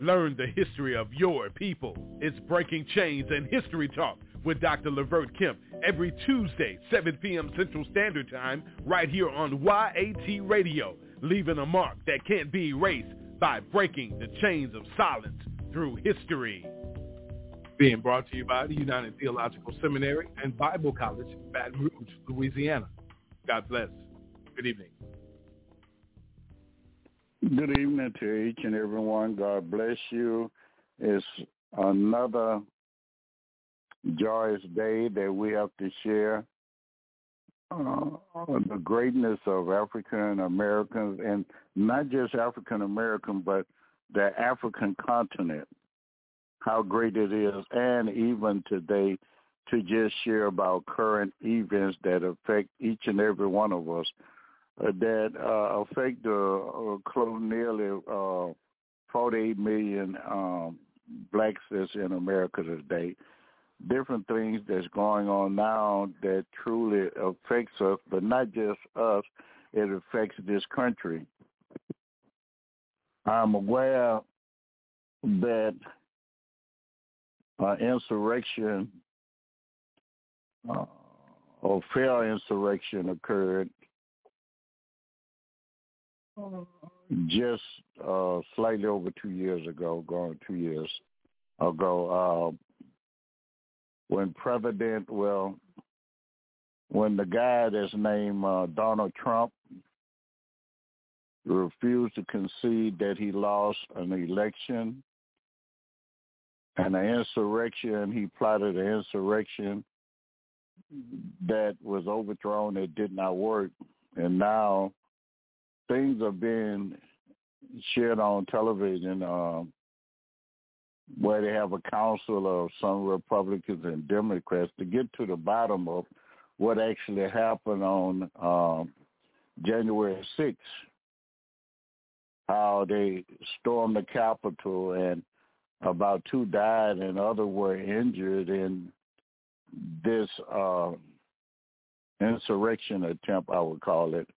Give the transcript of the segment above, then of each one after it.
Learn the history of your people. It's Breaking Chains and History Talk with Dr. Levert Kemp every Tuesday, 7 p.m. Central Standard Time, right here on YAT Radio, leaving a mark that can't be erased by breaking the chains of silence through history. Being brought to you by the United Theological Seminary and Bible College, Baton Rouge, Louisiana. God bless. Good evening. Good evening to each and everyone. God bless you. It's another joyous day that we have to share uh, the greatness of African Americans, and not just African American, but the African continent, how great it is, and even today to just share about current events that affect each and every one of us that uh, affect the uh, close nearly uh, 48 million um, blacks that's in America today. Different things that's going on now that truly affects us, but not just us. It affects this country. I'm aware that uh, insurrection uh, or fair insurrection occurred just uh, slightly over two years ago, going two years ago, uh, when President, well, when the guy that's named uh, Donald Trump refused to concede that he lost an election and an insurrection, he plotted an insurrection that was overthrown, it did not work. And now things are being shared on television um, where they have a council of some Republicans and Democrats to get to the bottom of what actually happened on um, January 6th, how they stormed the Capitol and about two died and other were injured in this uh, insurrection attempt, I would call it,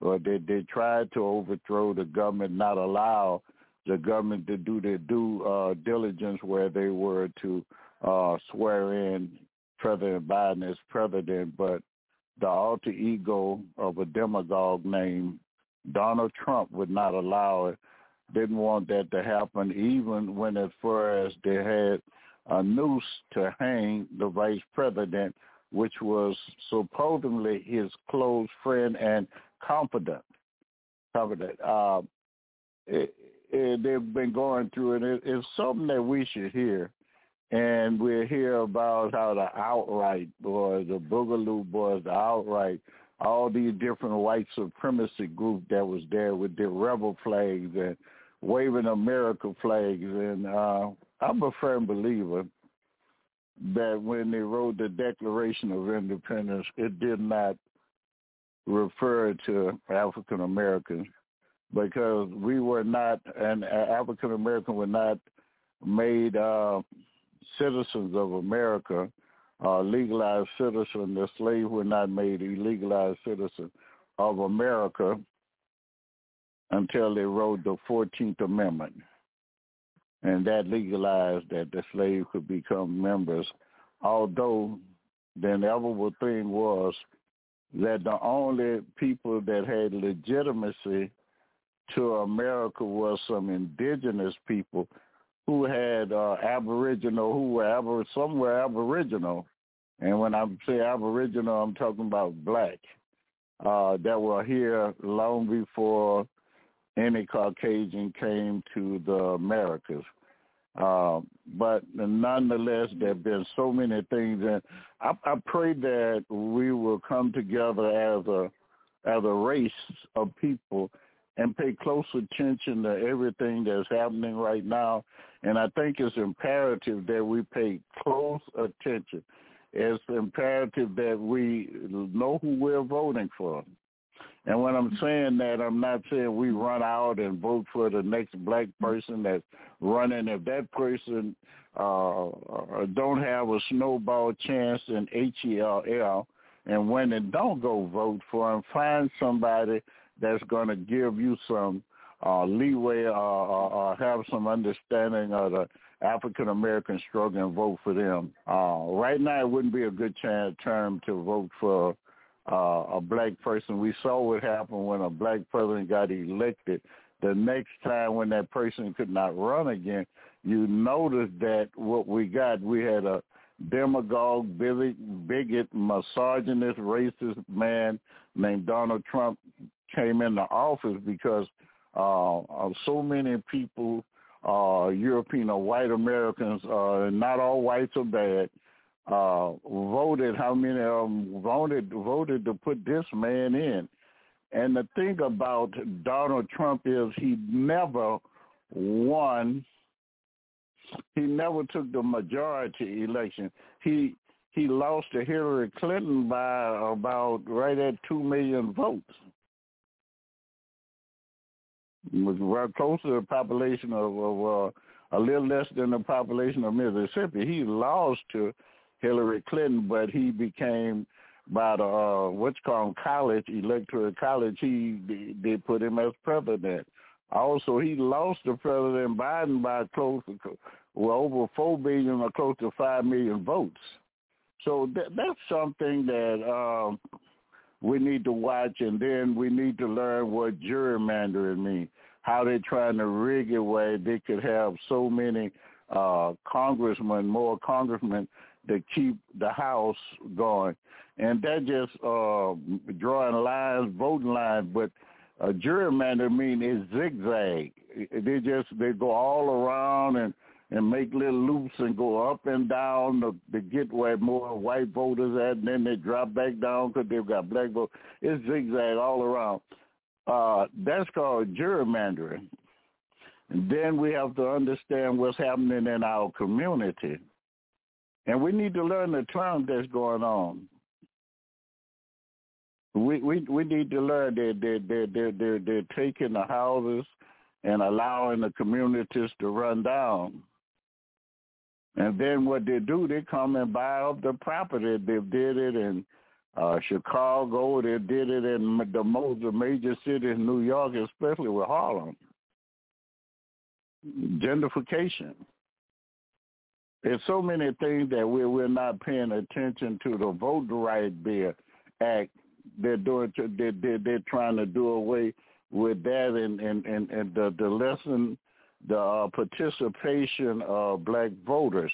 or they they tried to overthrow the government, not allow the government to do their due uh, diligence where they were to uh, swear in President Biden as president, but the alter ego of a demagogue named Donald Trump would not allow it. Didn't want that to happen, even when at first they had a noose to hang the vice president, which was supposedly his close friend and confident, confident. Uh, it, it, they've been going through and it. It's something that we should hear, and we hear about how the outright boys, the Boogaloo boys, the outright, all these different white supremacy group that was there with their rebel flags and waving America flags, and uh, I'm a firm believer that when they wrote the Declaration of Independence, it did not refer to African Americans because we were not, and African American were not made uh, citizens of America, uh, legalized citizens. The slaves were not made legalized citizens of America until they wrote the 14th Amendment. And that legalized that the slaves could become members, although the inevitable thing was that the only people that had legitimacy to America was some indigenous people who had uh, Aboriginal, who were aber- some were Aboriginal, and when I say Aboriginal, I'm talking about black uh, that were here long before any Caucasian came to the Americas. Uh, but nonetheless, there have been so many things, and I, I pray that we will come together as a as a race of people and pay close attention to everything that's happening right now And I think it's imperative that we pay close attention. It's imperative that we know who we're voting for. And when I'm saying that, I'm not saying we run out and vote for the next black person that's running. If that person uh, don't have a snowball chance in H-E-L-L, and when they don't go vote for him, find somebody that's going to give you some uh, leeway or, or, or have some understanding of the African American struggle and vote for them. Uh, right now, it wouldn't be a good chance term to vote for uh, a black person. We saw what happened when a black president got elected. The next time when that person could not run again, you notice that what we got, we had a demagogue, bigot, misogynist, racist man named Donald Trump came into office because uh, so many people, uh, European or white Americans, uh, not all whites are bad, uh, voted, how many of them voted, voted to put this man in. And the thing about Donald Trump is he never won. He never took the majority election. He he lost to Hillary Clinton by about right at two million votes. It was right close to the population of, of uh, a little less than the population of Mississippi. He lost to Hillary Clinton, but he became by the uh, what's called college, electoral college. He they put him as president. Also, he lost to President Biden by close to well over four billion or close to five million votes. So that, that's something that um, we need to watch, and then we need to learn what gerrymandering means. How they're trying to rig it where they could have so many uh, congressmen, more congressmen to keep the House going. And that just uh, drawing lines, voting lines, but a gerrymander mean is zigzag. They just they go all around and and make little loops and go up and down to, to get where more white voters at, and then they drop back down because they've got black voters. It's zigzag all around. Uh, that's called gerrymandering. And then we have to understand what's happening in our community. And we need to learn the terms that's going on. We we we need to learn that they they they they they're taking the houses and allowing the communities to run down. And then what they do, they come and buy up the property. They did it in uh, Chicago. They did it in the most major cities, in New York, especially with Harlem. Gentrification. There's so many things that we're, we're not paying attention to. The Vote Right Bill Act, they're doing, they're, they're, they're trying to do away with that and, and, and, and the, the lesson, the uh, participation of black voters.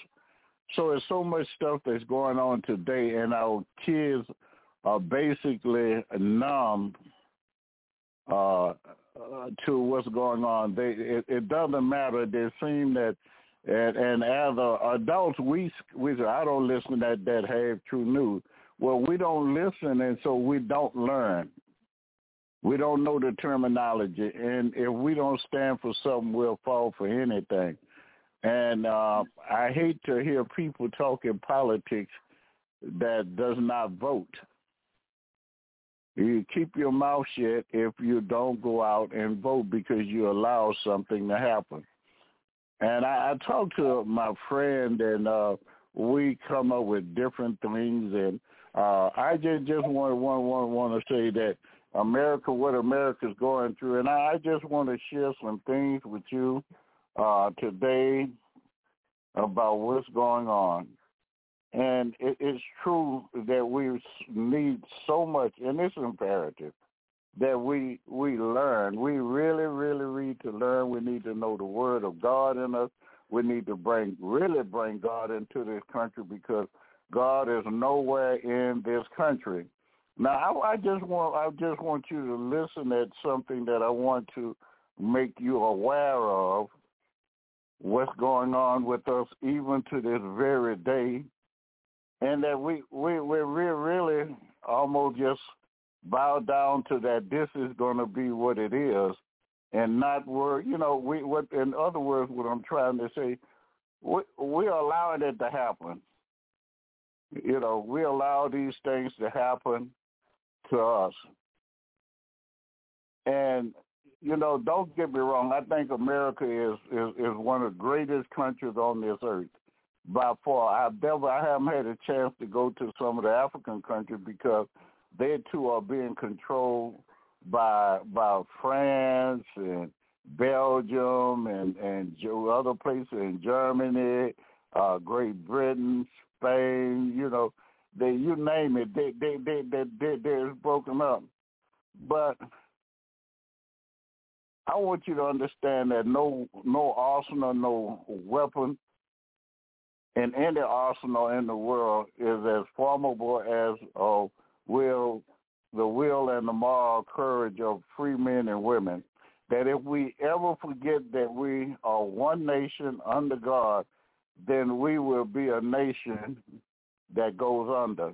So there's so much stuff that's going on today, and our kids are basically numb uh, uh, to what's going on. They it, it doesn't matter. They seem that and, and as adults, we we I don't listen to that that have true news. Well, we don't listen, and so we don't learn. We don't know the terminology, and if we don't stand for something, we'll fall for anything. And uh, I hate to hear people talking politics that does not vote. You keep your mouth shut if you don't go out and vote because you allow something to happen. And I, I talked to my friend, and uh, we come up with different things. And uh, I just just want want want want to say that America, what America's going through, and I, I just want to share some things with you uh, today about what's going on. And it, it's true that we need so much, and it's imperative that we we learn. We really, really need to learn. We need to know the word of God in us. We need to bring really bring God into this country because God is nowhere in this country. Now, I, I just want I just want you to listen at something that I want to make you aware of. What's going on with us, even to this very day, and that we we we're really almost just bow down to that this is going to be what it is and not worry. You know, we what in other words, what I'm trying to say, we we're allowing it to happen. You know, we allow these things to happen to us. And you know, don't get me wrong. I think America is is, is one of the greatest countries on this earth by far. I've never, I haven't had a chance to go to some of the African countries because they too are being controlled by by France and Belgium and and other places in Germany, uh, Great Britain, Spain. You know, they you name it, they they they they, they they're broken up. But I want you to understand that no no arsenal, no weapon in any arsenal in the world is as formidable as uh, will the will and the moral courage of free men and women. That if we ever forget that we are one nation under God, then we will be a nation that goes under.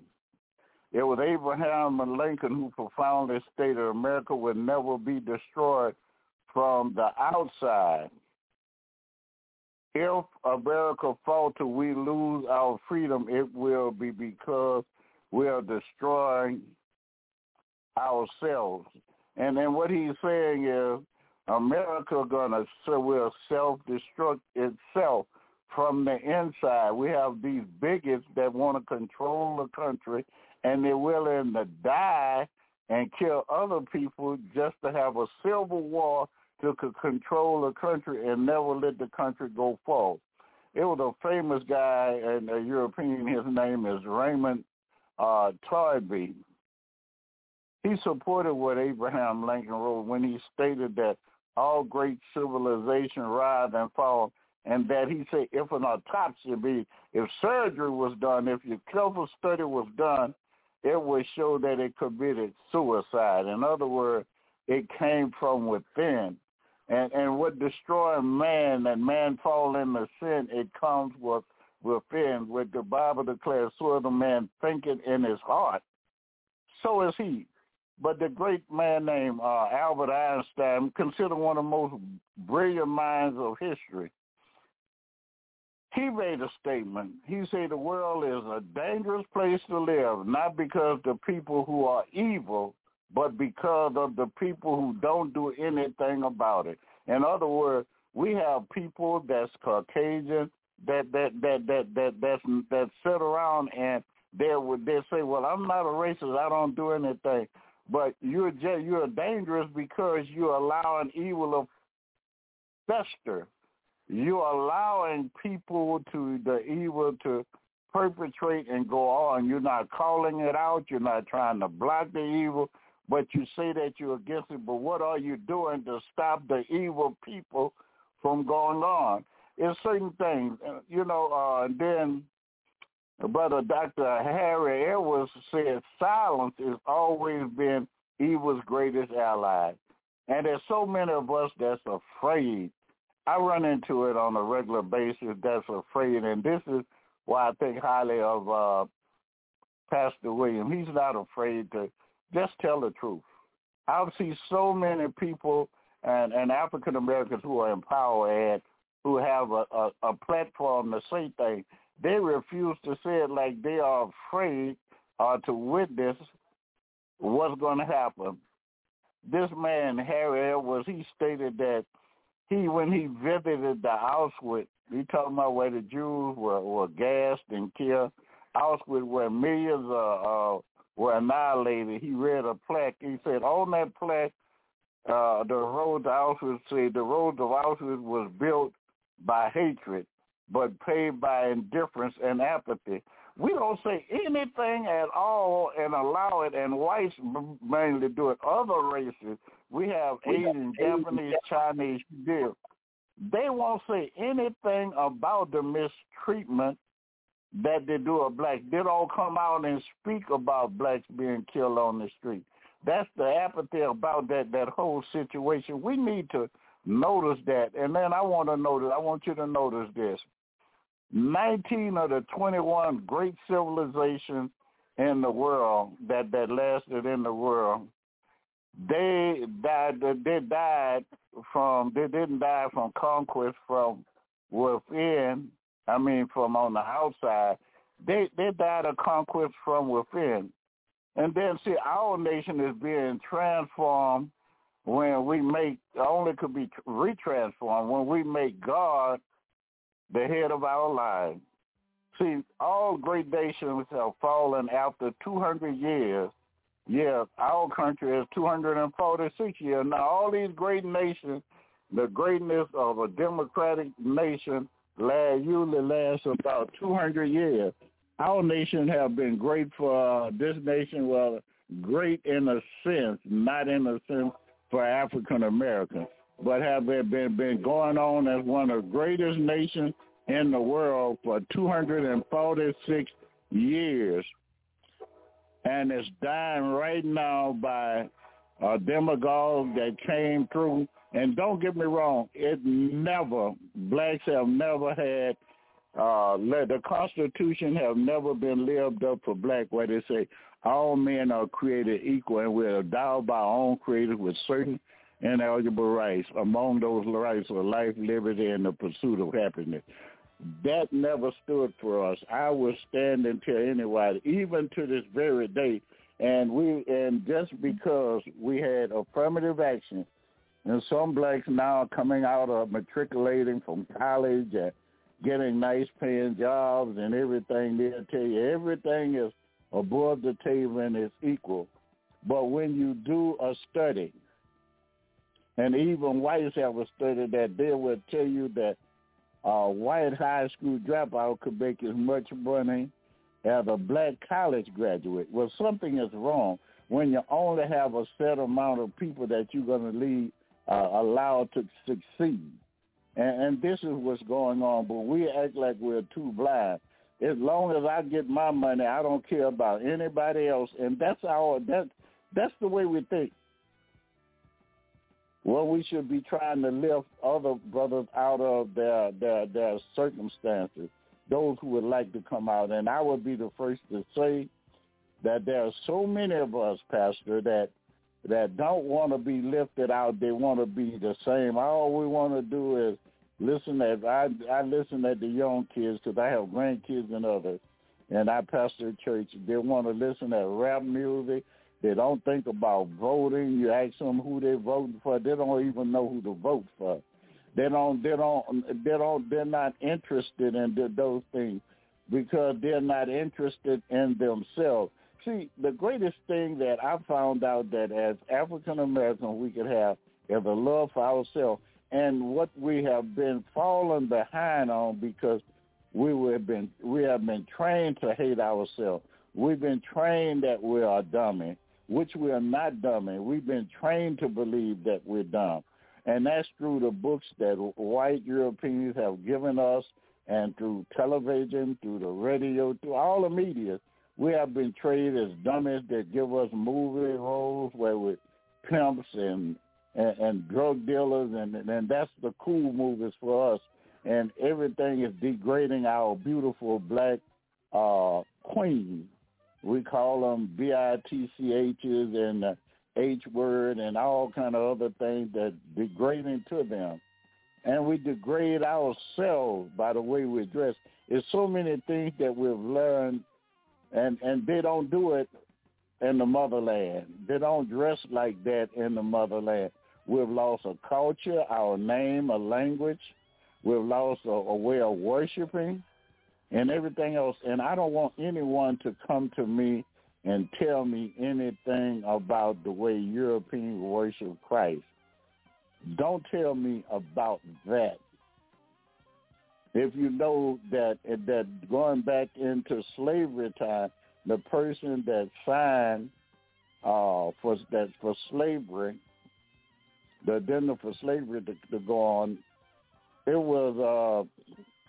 It was Abraham Lincoln who profoundly stated America would never be destroyed from the outside. If America falter, we lose our freedom, it will be because we are destroying ourselves. And then what he's saying is America gonna so will self destruct itself from the inside. We have these bigots that want to control the country and they're willing to die and kill other people just to have a civil war to control the country and never let the country go forward. It was a famous guy, and a European. His name is Raymond uh. He supported what Abraham Lincoln wrote when he stated that all great civilization rise and fall, and that he said if an autopsy be, if surgery was done, if your careful study was done, it would show that it committed suicide. In other words, it came from within. And and what destroys man and man fall into sin, it comes with within. What the Bible declares, so the man thinking in his heart, so is he. But the great man named uh, Albert Einstein, considered one of the most brilliant minds of history, he made a statement. He said the world is a dangerous place to live, not because the people who are evil, but because of the people who don't do anything about it. In other words, we have people that's Caucasian that that that that that that's that sit around and they would they say, well, I'm not a racist. I don't do anything. But you're just, you're dangerous because you're allowing evil to fester. You're allowing people to the evil to perpetrate and go on. You're not calling it out. You're not trying to block the evil but you say that you're against it, but what are you doing to stop the evil people from going on? It's certain things, you know, uh, and then Brother Dr. Harry Edwards said silence has always been evil's greatest ally. And there's so many of us that's afraid. I run into it on a regular basis that's afraid, and this is why I think highly of uh, Pastor William. He's not afraid to just tell the truth. I've seen so many people and, and African Americans who are in power who have a, a, a platform to say things. They refuse to say it like they are afraid uh, to witness what's going to happen. This man, Harry Edwards, he stated that he, when he visited the Auschwitz, he talking about where the Jews were, were gassed and killed. Auschwitz, where millions of uh, were annihilated, he read a plaque. He said, on that plaque, uh, the road to Auschwitz said the road to Auschwitz was built by hatred, but paid by indifference and apathy. We don't say anything at all and allow it, and whites mainly do it. Other races, we have Asian, Japanese, Chinese, deal. They won't say anything about the mistreatment that they do of blacks. They don't come out and speak about blacks being killed on the street. That's the apathy about that that whole situation. We need to notice that. And then I want to notice. I want you to notice this. 19 of the 21 great civilizations in the world that that lasted in the world they died. They died from. They didn't die from conquest from within. I mean, from on the outside. They they died of conquest from within. And then see, our nation is being transformed when we make only could be retransformed when we make God the head of our lives. See, all great nations have fallen after 200 years. Yes, our country is 246 years. Now, all these great nations, the greatness of a democratic nation last, usually lasts about 200 years. Our nation have been great for uh, this nation, well, great in a sense, not in a sense for African Americans, but have been been going on as one of the greatest nations in the world for 246 years, and it's dying right now by a demagogue that came through. And don't get me wrong, it never blacks have never had uh the Constitution have never been lived up for black where they say all men are created equal and we're endowed by our own creators with certain inalienable rights. Among those rights are life, liberty, and the pursuit of happiness. That never stood for us. I will stand and tell anybody, even to this very day, and we and just because we had affirmative action, and some blacks now are coming out of matriculating from college and getting nice paying jobs and everything, they'll tell you everything is above the table and is equal. But when you do a study, and even whites have a study that they will tell you that a white high school dropout could make as much money as a black college graduate. Well, something is wrong when you only have a set amount of people that you're going to lead uh, allowed to succeed. And, and this is what's going on. But we act like we're too blind as long as I get my money, I don't care about anybody else, and that's our that that's the way we think. Well, we should be trying to lift other brothers out of their their their circumstances. Those who would like to come out, and I would be the first to say that there are so many of us, Pastor, that that don't want to be lifted out. They want to be the same. All we want to do is listen at I I listen at the young kids because I have grandkids and others, and I pastor a church. They want to listen at rap music. They don't think about voting. You ask them who they're voting for, they don't even know who to vote for. They don't. They don't. They don't. They're not interested in those things because they're not interested in themselves. See, the greatest thing that I found out that as African Americans we could have is a love for ourselves and what we have been falling behind on because we have been we have been trained to hate ourselves. We've been trained that we are dummy, which we are not dummy. We've been trained to believe that we're dumb. And that's through the books that white Europeans have given us and through television, through the radio, through all the media. We have been trained as dummies that give us movie roles where we pimps and and, and drug dealers, and and that's the cool movies for us. And everything is degrading our beautiful black uh, queens. We call them B-I-T-C-H's and the H word and all kind of other things that degrading to them. And we degrade ourselves by the way we dress. There's so many things that we've learned, and and they don't do it in the motherland. They don't dress like that in the motherland. We've lost a culture, our name, a language. We've lost a, a way of worshiping and everything else. And I don't want anyone to come to me and tell me anything about the way Europeans worship Christ. Don't tell me about that. If you know that that going back into slavery time, the person that signed uh, for that for slavery the agenda for slavery to, to go on, it was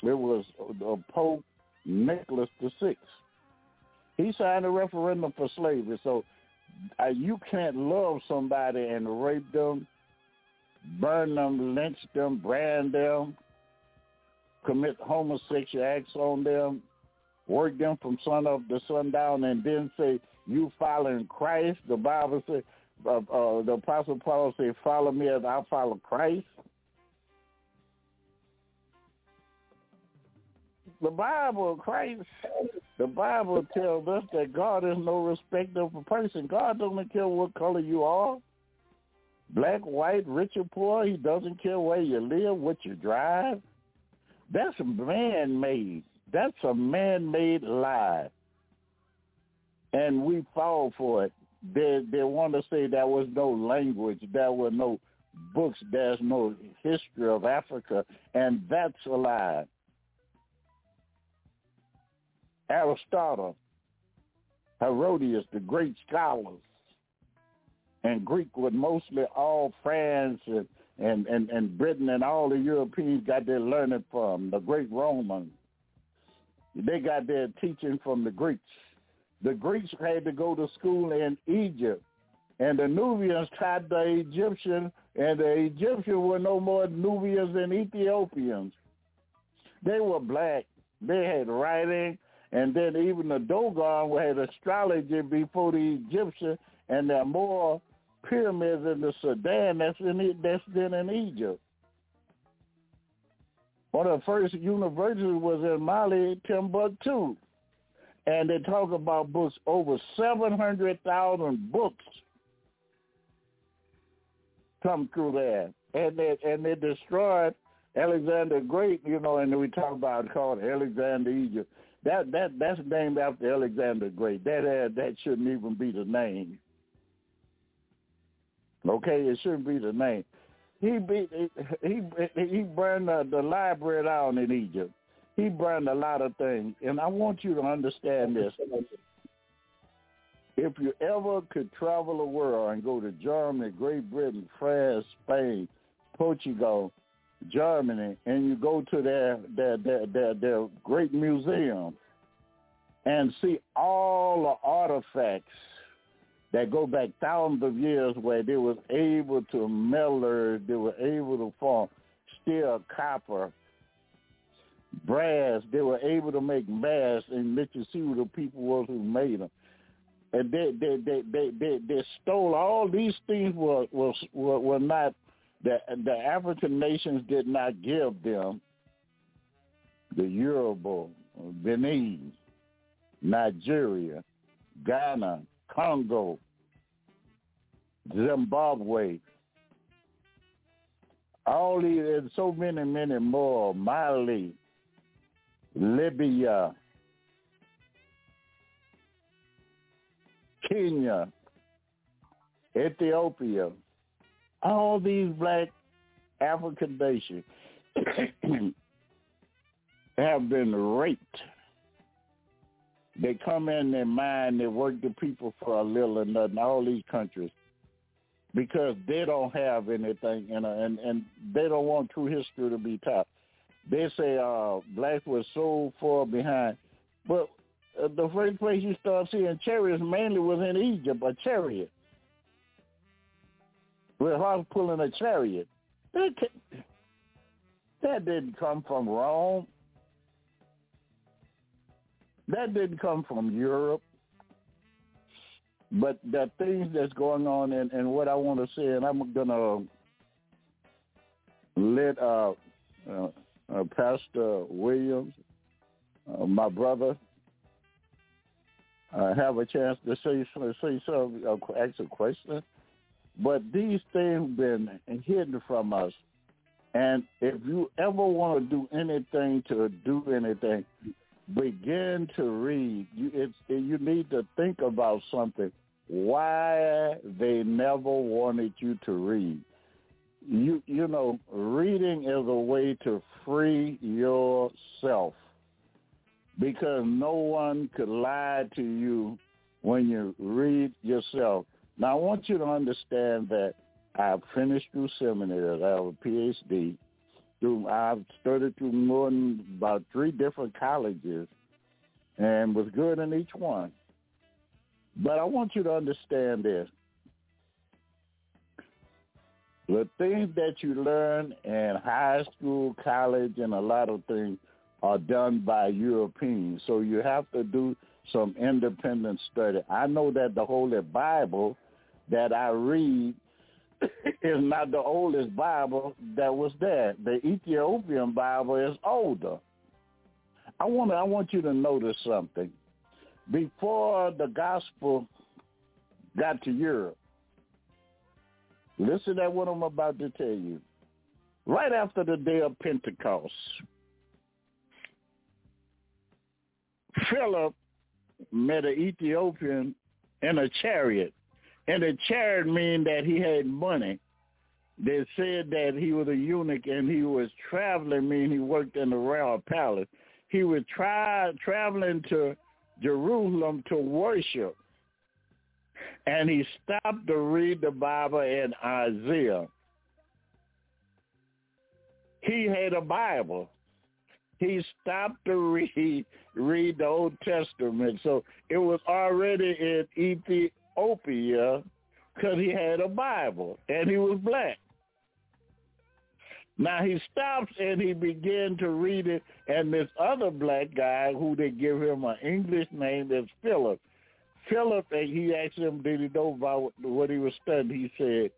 uh, it was uh, Pope Nicholas the Sixth. He signed a referendum for slavery. So uh, you can't love somebody and rape them, burn them, lynch them, brand them, commit homosexual acts on them, work them from sun up to sundown, and then say you following Christ. The Bible says uh, uh, the Apostle Paul said, "Follow me as I follow Christ." The Bible, Christ, the Bible tells us that God is no respecter of a person. God doesn't care what color you are, black, white, rich or poor. He doesn't care where you live, what you drive. That's man-made. That's a man-made lie. And we fall for it. They they want to say there was no language, there were no books, there's no history of Africa, and that's a lie. Aristotle, Herodotus, the great scholars, and Greek was mostly all France and, and, and, and Britain and all the Europeans got their learning from, the great Romans. They got their teaching from the Greeks. The Greeks had to go to school in Egypt, and the Nubians taught the Egyptians, and the Egyptians were no more Nubians than Ethiopians. They were black. They had writing, and then even the Dogon had astrology before the Egyptian, and there are more pyramids in the Sudan that's in that's in Egypt. One of the first universities was in Mali, Timbuktu. And they talk about books, over 700,000 books come through there. And they, and they destroyed Alexander Great, you know, and we talk about called Alexander Egypt. That that that's named after Alexander Great. That uh, that shouldn't even be the name. Okay, it shouldn't be the name. He beat he he burned the, the library down in Egypt. He burned a lot of things, and I want you to understand this. If you ever could travel the world and go to Germany, Great Britain, France, Spain, Portugal, Germany, and you go to their their their their, their great museum and see all the artifacts that go back thousands of years where they was able to metal, they were able to form steel, copper, brass. They were able to make masks and let you see who the people was who made them. And they they they they they, they stole all these things were was were, were not the the African nations did not give them the Yoruba, Benin, Nigeria, Ghana, Congo, Zimbabwe, all these and so many, many more, Mali, Libya, Kenya, Ethiopia, all these black African nations have been raped they come in their mind, they work the people for a little and nothing, all these countries, because they don't have anything, you know, and, and they don't want true history to be taught. They say uh, blacks were so far behind. But uh, the first place you start seeing chariots mainly was in Egypt, a chariot. With horse pulling a chariot. That, that didn't come from Rome. That didn't come from Europe. But the things that's going on and, and what I want to say, and I'm going to let uh, uh, uh, Pastor Williams, uh, my brother, uh, have a chance to say say some uh, ask a question. But these things been hidden from us, and if you ever want to do anything to do anything, begin to read. You, it's, you need to think about something. Why they never wanted you to read. You you know, reading is a way to free yourself because no one could lie to you when you read yourself. Now I want you to understand that I've finished through seminary. I have a PhD through I've studied through more than about three different colleges and was good in each one. But I want you to understand this. The things that you learn in high school, college, and a lot of things are done by Europeans. So you have to do some independent study. I know that the Holy Bible that I read is not the oldest Bible that was there. The Ethiopian Bible is older. I want I want you to notice something. Before the gospel got to Europe, listen to what I'm about to tell you. Right after the day of Pentecost, Philip met an Ethiopian in a chariot. And a chariot mean that he had money. They said that he was a eunuch and he was traveling, mean he worked in the royal palace. He was try, traveling to Jerusalem to worship. And he stopped to read the Bible in Isaiah. He had a Bible he stopped to read read the Old Testament. So it was already in Ethiopia because he had a Bible and he was black. Now he stops and he began to read it, and this other black guy who they give him an English name is Philip. Philip, he asked him, did he know about what he was studying? He said,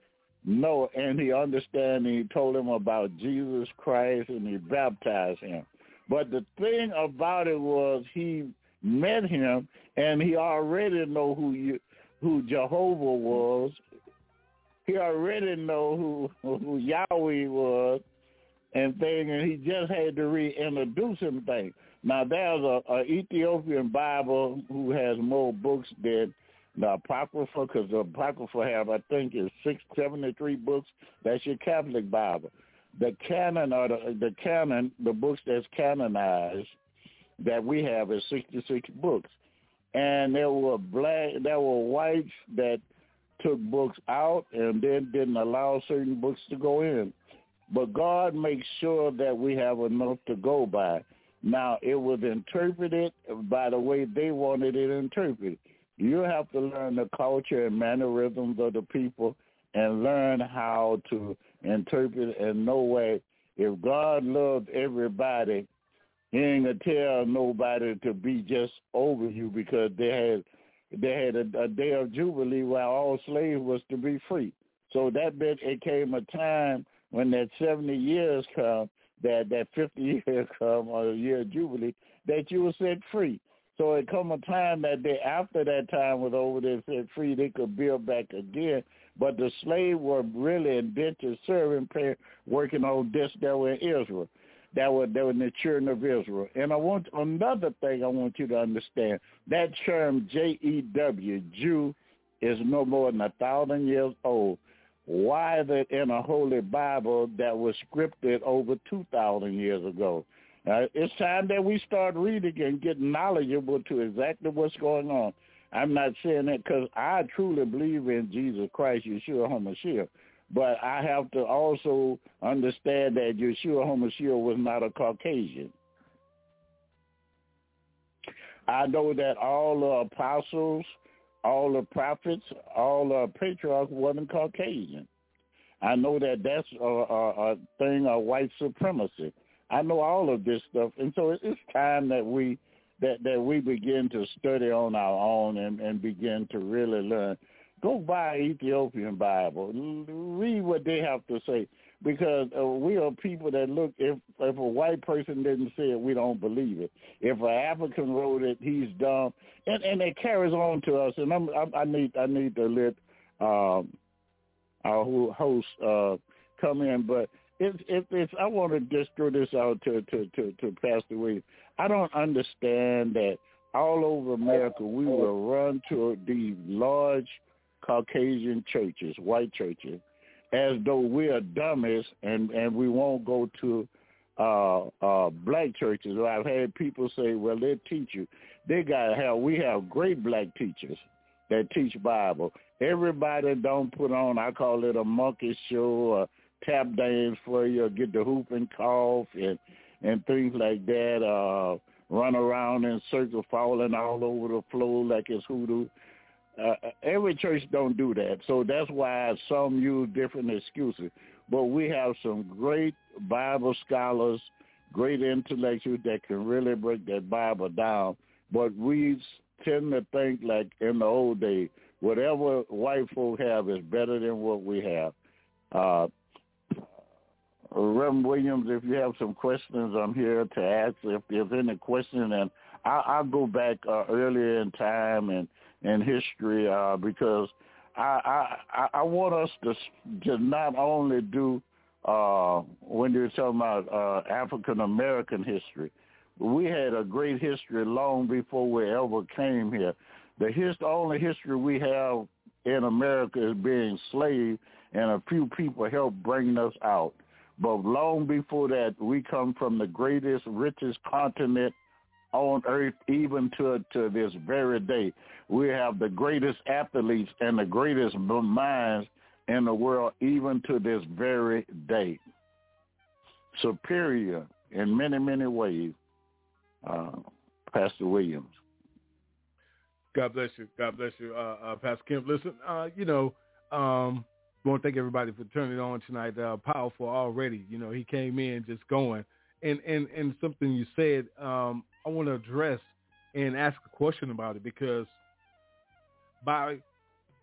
no, and he understand, and he told him about Jesus Christ, and he baptized him. But the thing about it was he met him and he already know who you who Jehovah was. He already know who who Yahweh was and thing and he just had to reintroduce him thing. Now there's a, a Ethiopian Bible who has more books than the Apocrypha, because the Apocrypha have, I think, is six seventy three books. That's your Catholic Bible the canon or the, the canon, the books that's canonized that we have is 66 books. And there were black, there were whites that took books out and then didn't allow certain books to go in. But God makes sure that we have enough to go by. Now, it was interpreted by the way they wanted it interpreted. You have to learn the culture and mannerisms of the people and learn how to interpret and know way. If God loved everybody, he ain't gonna tell nobody to be just over you because they had they had a, a day of jubilee where all slaves was to be free. So that meant it came a time when that seventy years come, that that fifty years come or a year of jubilee, that you were set free. So it come a time that they after that time was over, they set free, they could build back again but the slave were really indentured servant working on this that were in Israel. That were that were the children of Israel. And I want another thing I want you to understand. That term J E W, Jew, is no more than a thousand years old. Why that in a holy Bible that was scripted over two thousand years ago? It's time that we start reading and getting knowledgeable to exactly what's going on. I'm not saying that because I truly believe in Jesus Christ, Yeshua HaMashiach. But I have to also understand that Yeshua HaMashiach was not a Caucasian. I know that all the apostles, all the prophets, all the patriarchs wasn't Caucasian. I know that that's a, a, a thing of white supremacy. I know all of this stuff, and so it's time that we that that we begin to study on our own and, and begin to really learn. Go buy Ethiopian Bible, read what they have to say, because uh, we are people that look. If if a white person didn't say it, we don't believe it. If an African wrote it, he's dumb, and and it carries on to us. And I'm, I, I need I need to let um, our host uh, come in, but it's it, it's I want to just throw this out to to to, to Pastor Williams. I don't understand that all over America we will run to these large Caucasian churches, white churches, as though we are dummies and and we won't go to uh uh black churches. I've had people say, well, they teach you. They got how we have great black teachers that teach Bible. Everybody don't put on. I call it a monkey show or tap dance for you, or get the hoop and cough and and things like that. Uh, run around in circles, falling all over the floor like it's hoodoo. Uh, every church don't do that, so that's why some use different excuses. But we have some great Bible scholars, great intellectuals that can really break that Bible down. But we tend to think like in the old days, whatever white folk have is better than what we have. Uh, Reverend Williams, if you have some questions, I'm here to ask. If there's any questions, and I'll go back uh, earlier in time and in history uh, because I, I I want us to to not only do uh, when you're talking about uh, African American history, we had a great history long before we ever came here. The his, only history we have in America is being slave, and a few people helped bring us out. But long before that, we come from the greatest, richest continent on earth, even to to this very day. We have the greatest athletes and the greatest minds in the world, even to this very day. Superior in many, many ways, uh, Pastor Williams. God bless you. God bless you, uh, uh, Pastor Kemp. Listen, uh, you know, um, I want to thank everybody for turning on tonight. Uh, powerful already. You know, he came in just going. And, and, and something you said, um, I want to address and ask a question about it because by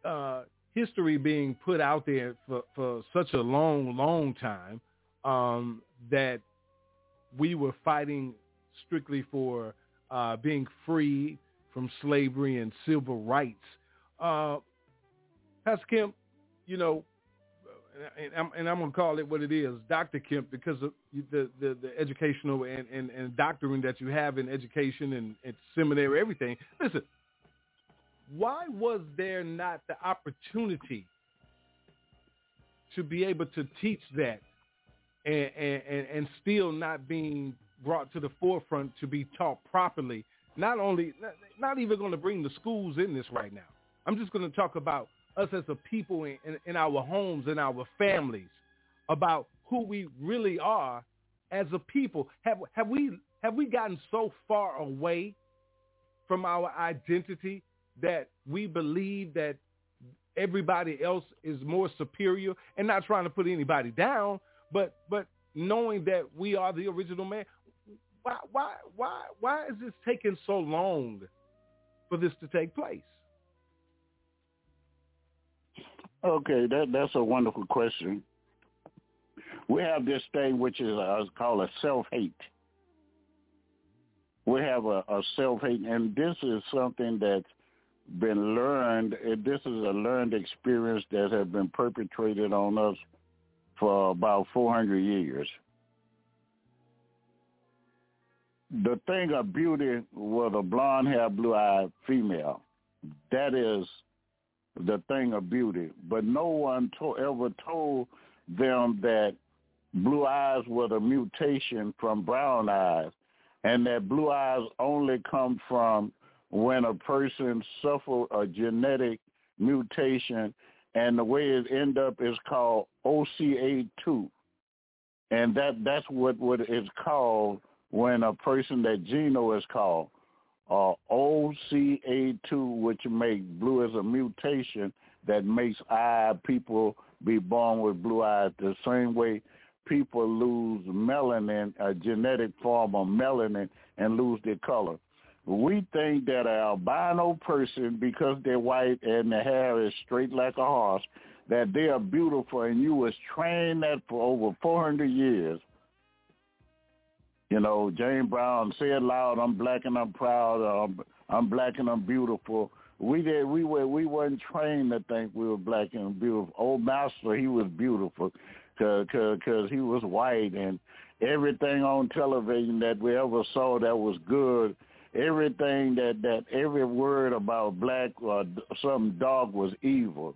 uh, history being put out there for, for such a long, long time um, that we were fighting strictly for uh, being free from slavery and civil rights. Uh, Pastor Kemp, you know, and I'm, and I'm going to call it what it is, Dr. Kemp, because of the, the, the educational and, and, and doctoring that you have in education and, and seminary, everything. Listen, why was there not the opportunity to be able to teach that and, and, and still not being brought to the forefront to be taught properly? Not only, not, even going to bring the schools in this right now. I'm just going to talk about us as a people in, in, in our homes and our families about who we really are as a people. Have have we have we gotten so far away from our identity that we believe that everybody else is more superior and not trying to put anybody down, but but knowing that we are the original man. Why why why why is this taking so long for this to take place? Okay, that that's a wonderful question. We have this thing which is uh, called a self-hate. We have a, a self-hate, and this is something that's been learned. This is a learned experience that has been perpetrated on us for about 400 years. The thing of beauty was a blonde hair, blue eyed female. That is the thing of beauty. But no one to- ever told them that blue eyes were the mutation from brown eyes and that blue eyes only come from when a person suffer a genetic mutation and the way it end up is called OCA2. And that that's what what is called when a person that geno is called uh, OCA2, which make blue as a mutation that makes eye people be born with blue eyes the same way people lose melanin, a genetic form of melanin, and lose their color. We think that an albino person, because they're white and their hair is straight like a horse, that they are beautiful, and you was trained that for over 400 years. You know, James Brown said loud, "I'm black and I'm proud. I'm, I'm black and I'm beautiful." We did. We were. We weren't trained to think we were black and beautiful. Old Master, he was beautiful, cause, cause, cause he was white, and everything on television that we ever saw that was good, everything that that every word about black or some dog was evil.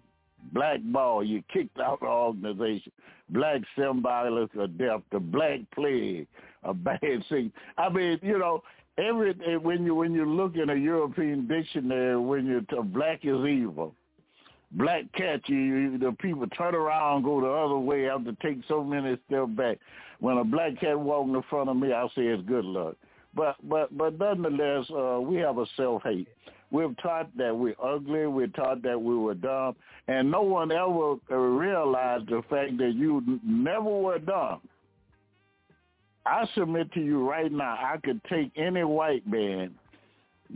Black ball, you kicked out the organization. Black symbolic of death, the black plague, a bad thing. I mean, you know, every eh, when you when you look in a European dictionary, when you black is evil, black cat, you, you the people turn around, go the other way, to take so many steps back. When a black cat walking in front of me, I say it's good luck. But but but nonetheless, uh, we have a self hate. We're taught that we're ugly. We're taught that we were dumb, and no one ever realized the fact that you never were dumb. I submit to you right now, I could take any white man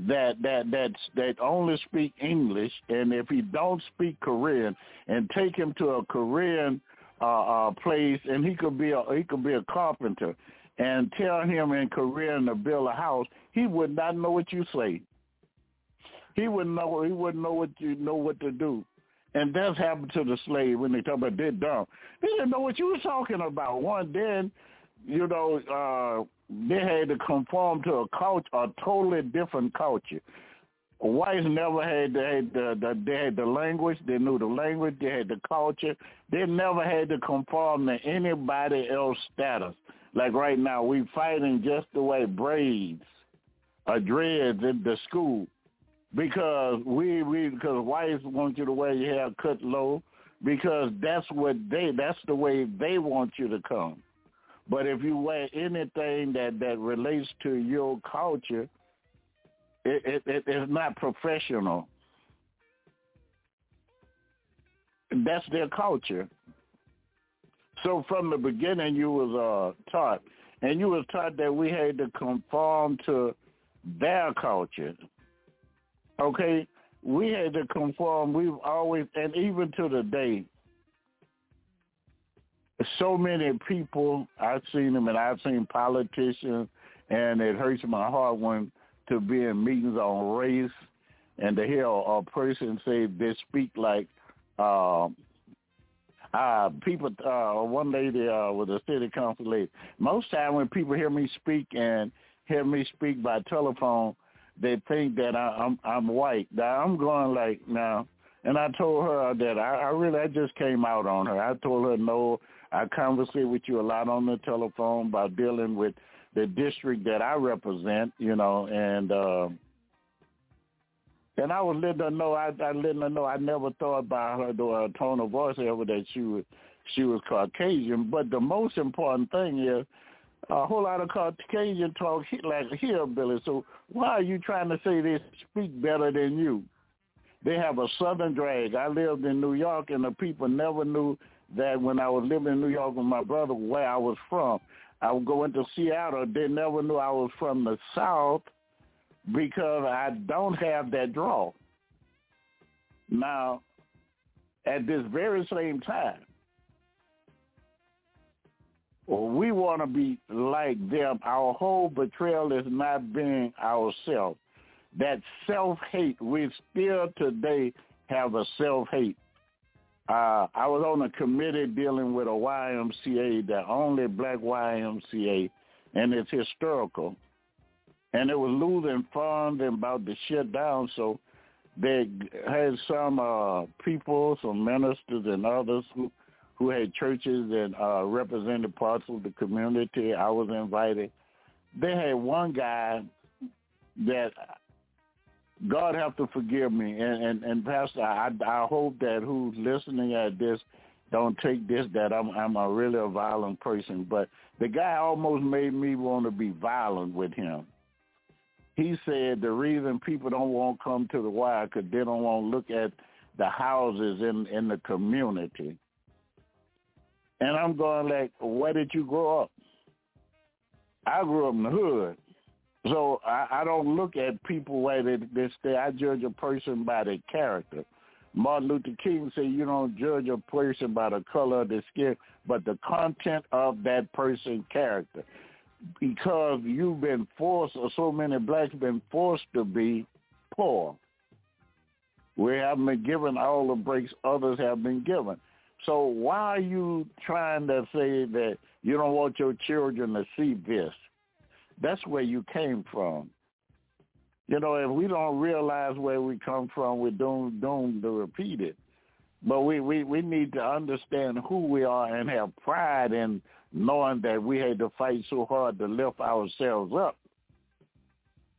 that that that that only speak English, and if he don't speak Korean, and take him to a Korean uh, uh, place, and he could be a he could be a carpenter, and tell him in Korean to build a house, he would not know what you say. He wouldn't know. He wouldn't know what you know what to do. And that's happened to the slave when they talk about they're dumb. They didn't know what you were talking about. One then, you know, uh, they had to conform to a culture, a totally different culture. Whites never had, they had the, the they had the language, they knew the language, they had the culture. They never had to conform to anybody else status. Like right now, we fighting just the way braids or dreads in the school because we we because whites want you to wear your hair cut low because that's what they that's the way they want you to come. But if you wear anything that that relates to your culture, it, it, it it's not professional. That's their culture. So from the beginning, you was uh, taught, and you was taught that we had to conform to their culture. Okay, we had to conform. We've always, and even to the day, so many people I've seen them, and I've seen politicians, and it hurts my heart when to be in meetings on race and to hear a, person say they speak like uh, uh, people. Uh, one lady uh, was a city council lady. Most time when people hear me speak and hear me speak by telephone, they think that I, I'm I'm white. Now I'm going like now, and I told her that I, I really I just came out on her. I told her no. I conversate with you a lot on the telephone by dealing with the district that I represent, you know, and uh, and I was letting her know I, I letting her know I never thought about her though her tone of voice ever that she was she was Caucasian. But the most important thing is a whole lot of Caucasian talk like hillbilly. So why are you trying to say they speak better than you? They have a southern drag. I lived in New York, and the people never knew that when I was living in New York with my brother, where I was from. I would go into Seattle. They never knew I was from the South because I don't have that draw. Now, at this very same time, we want to be like them. Our whole betrayal is not being ourselves. That self-hate, we still today have a self-hate. Uh, I was on a committee dealing with a YMCA, the only black YMCA, and it's historical. And it was losing funds and about to shut down, so they had some uh, people, some ministers and others who who had churches and uh, represented parts of the community. I was invited. They had one guy that God have to forgive me, and and, and Pastor, I I hope that who's listening at this don't take this that I'm I'm a really a violent person, but the guy almost made me want to be violent with him. He said the reason people don't want to come to the wire because they don't want to look at the houses in in the community. And I'm going like, where did you grow up? I grew up in the hood. So I, I don't look at people where they, they stay. I judge a person by their character. Martin Luther King said you don't judge a person by the color of their skin, but the content of that person's character. Because you've been forced, or so many blacks been forced to be poor. We haven't been given all the breaks others have been given. So why are you trying to say that you don't want your children to see this? That's where you came from. You know, if we don't realize where we come from, we're doomed, doomed to repeat it. But we, we, we need to understand who we are and have pride in knowing that we had to fight so hard to lift ourselves up.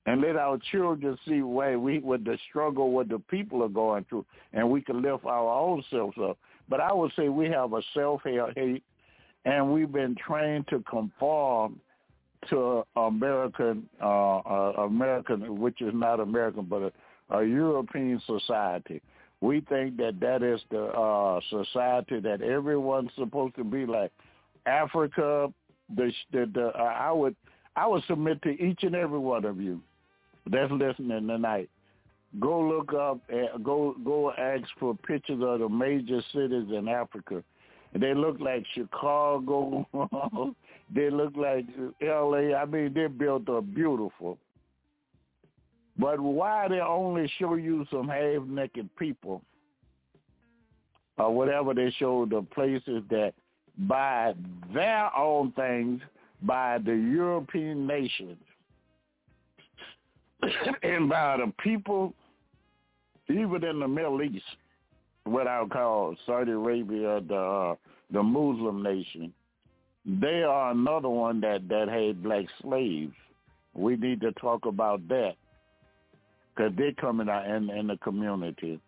And let our children see where we with the struggle what the people are going through and we can lift our own selves up. But I would say we have a self-hate and we've been trained to conform to American, uh, uh, American, which is not American, but a, a European society. We think that that is the uh, society that everyone's supposed to be like. Africa, the, the, the uh, I would I would submit to each and every one of you that's listening tonight, go look up, go go ask for pictures of the major cities in Africa. They look like Chicago. they look like L.A. I mean, they built a beautiful. But why they only show you some half-naked people or whatever they show the places that by their own things by the European nations and by the people even in the Middle East, what I would call Saudi Arabia, the uh, the Muslim nation, they are another one that that had black slaves. We need to talk about that because they're coming out in in the community.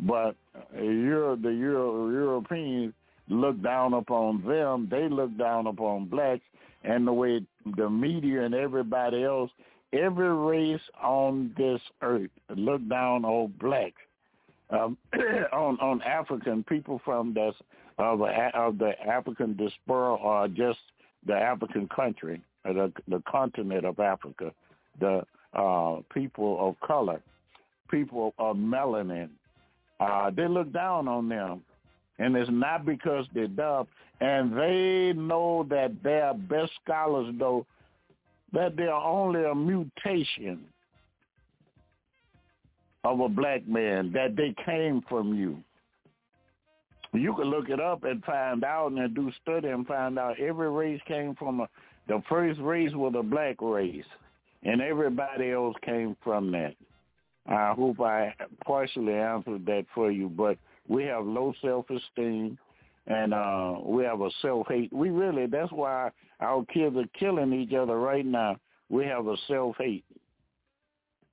But uh, Euro, the Euro, Europeans look down upon them. They look down upon blacks, and the way the media and everybody else every race on this earth look down on blacks, um, on on African people from the of, of the African diaspora or just the African country, the the continent of Africa, the uh, people of color, people of melanin. Uh, they look down on them, and it's not because they're dumb, and they know that their best scholars know that they are only a mutation of a black man, that they came from you. You can look it up and find out and do study and find out every race came from a, the first race was a black race, and everybody else came from that. I hope I partially answered that for you, but we have low self-esteem and uh, we have a self-hate. We really, that's why our kids are killing each other right now. We have a self-hate.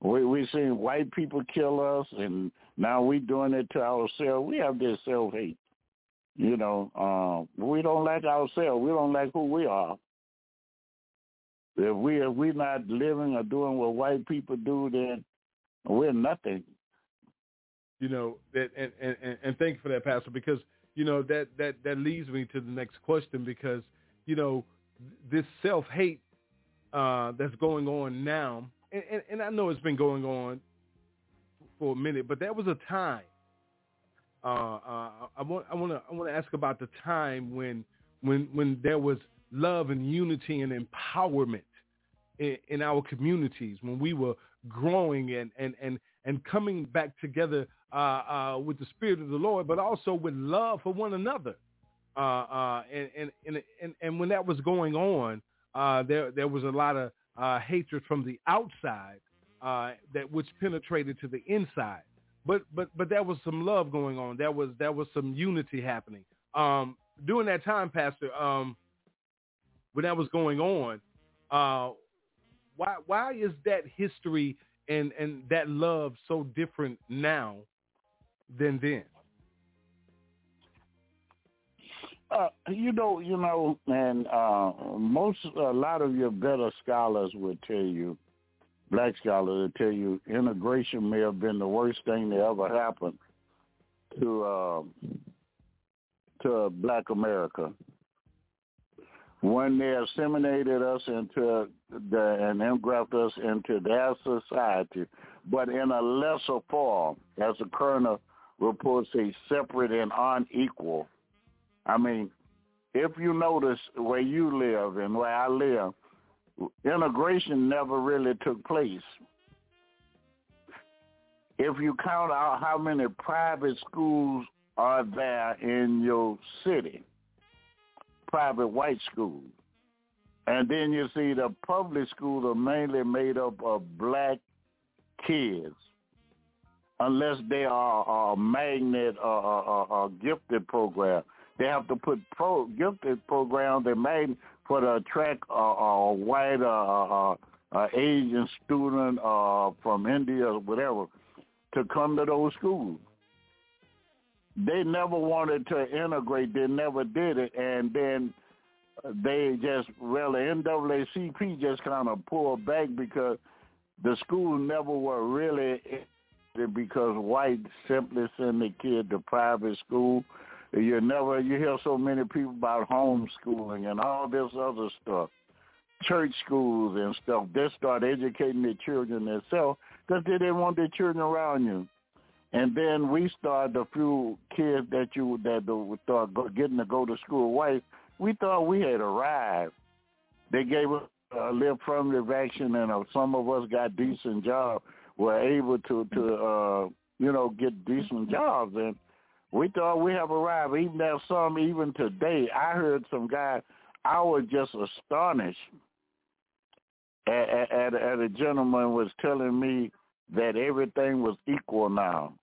We we seen white people kill us, and now we doing it to ourselves. We have this self-hate. You know, uh, we don't like ourselves. We don't like who we are. If we if we're not living or doing what white people do, then we're nothing. You know that, and and and thank you for that, Pastor, because you know that that that leads me to the next question because you know this self hate uh, that's going on now, and, and, and I know it's been going on for a minute, but there was a time. Uh, uh, I want I want to I want to ask about the time when when when there was love and unity and empowerment in, in our communities when we were growing and and and and coming back together uh, uh, with the spirit of the Lord, but also with love for one another. Uh, uh, and, and, and, and, and when that was going on, uh, there, there was a lot of uh, hatred from the outside that which penetrated to the inside. But, but, but there was some love going on. There was, there was some unity happening. Um, during that time, Pastor, um, when that was going on, why, why is that history and, and that love so different now than then? Uh, you know, you know, and uh, most, a lot of your better scholars would tell you, black scholars would tell you, integration may have been the worst thing that ever happened to uh, to Black America. When they assimilated us into the and engrafted us into their society, but in a lesser form, as the Kerner report says, separate and unequal I mean, if you notice where you live and where I live, integration never really took place. If you count out how many private schools are there in your city, private white schools, and then you see the public schools are mainly made up of black kids, unless they are a magnet or a gifted program. They have to put pro gifted programs they made for to attract a, a white Asian student uh, from India or whatever to come to those schools. They never wanted to integrate. They never did it, and then they just really the NAACP just kind of pulled back because the schools never were really because white simply send their kid to private school you never you hear so many people about homeschooling and all this other stuff. church schools and stuff. They start educating their children themselves because they didn't want their children around you. And then we started a few kids that you that start getting to go to school white. We thought we had arrived. They gave us a little affirmative action, and uh, some of us got decent jobs. Were able to to uh, you know get decent jobs, and we thought we have arrived. Even there some even today, I heard some guy. I was just astonished at, at, at a gentleman was telling me that everything was equal now.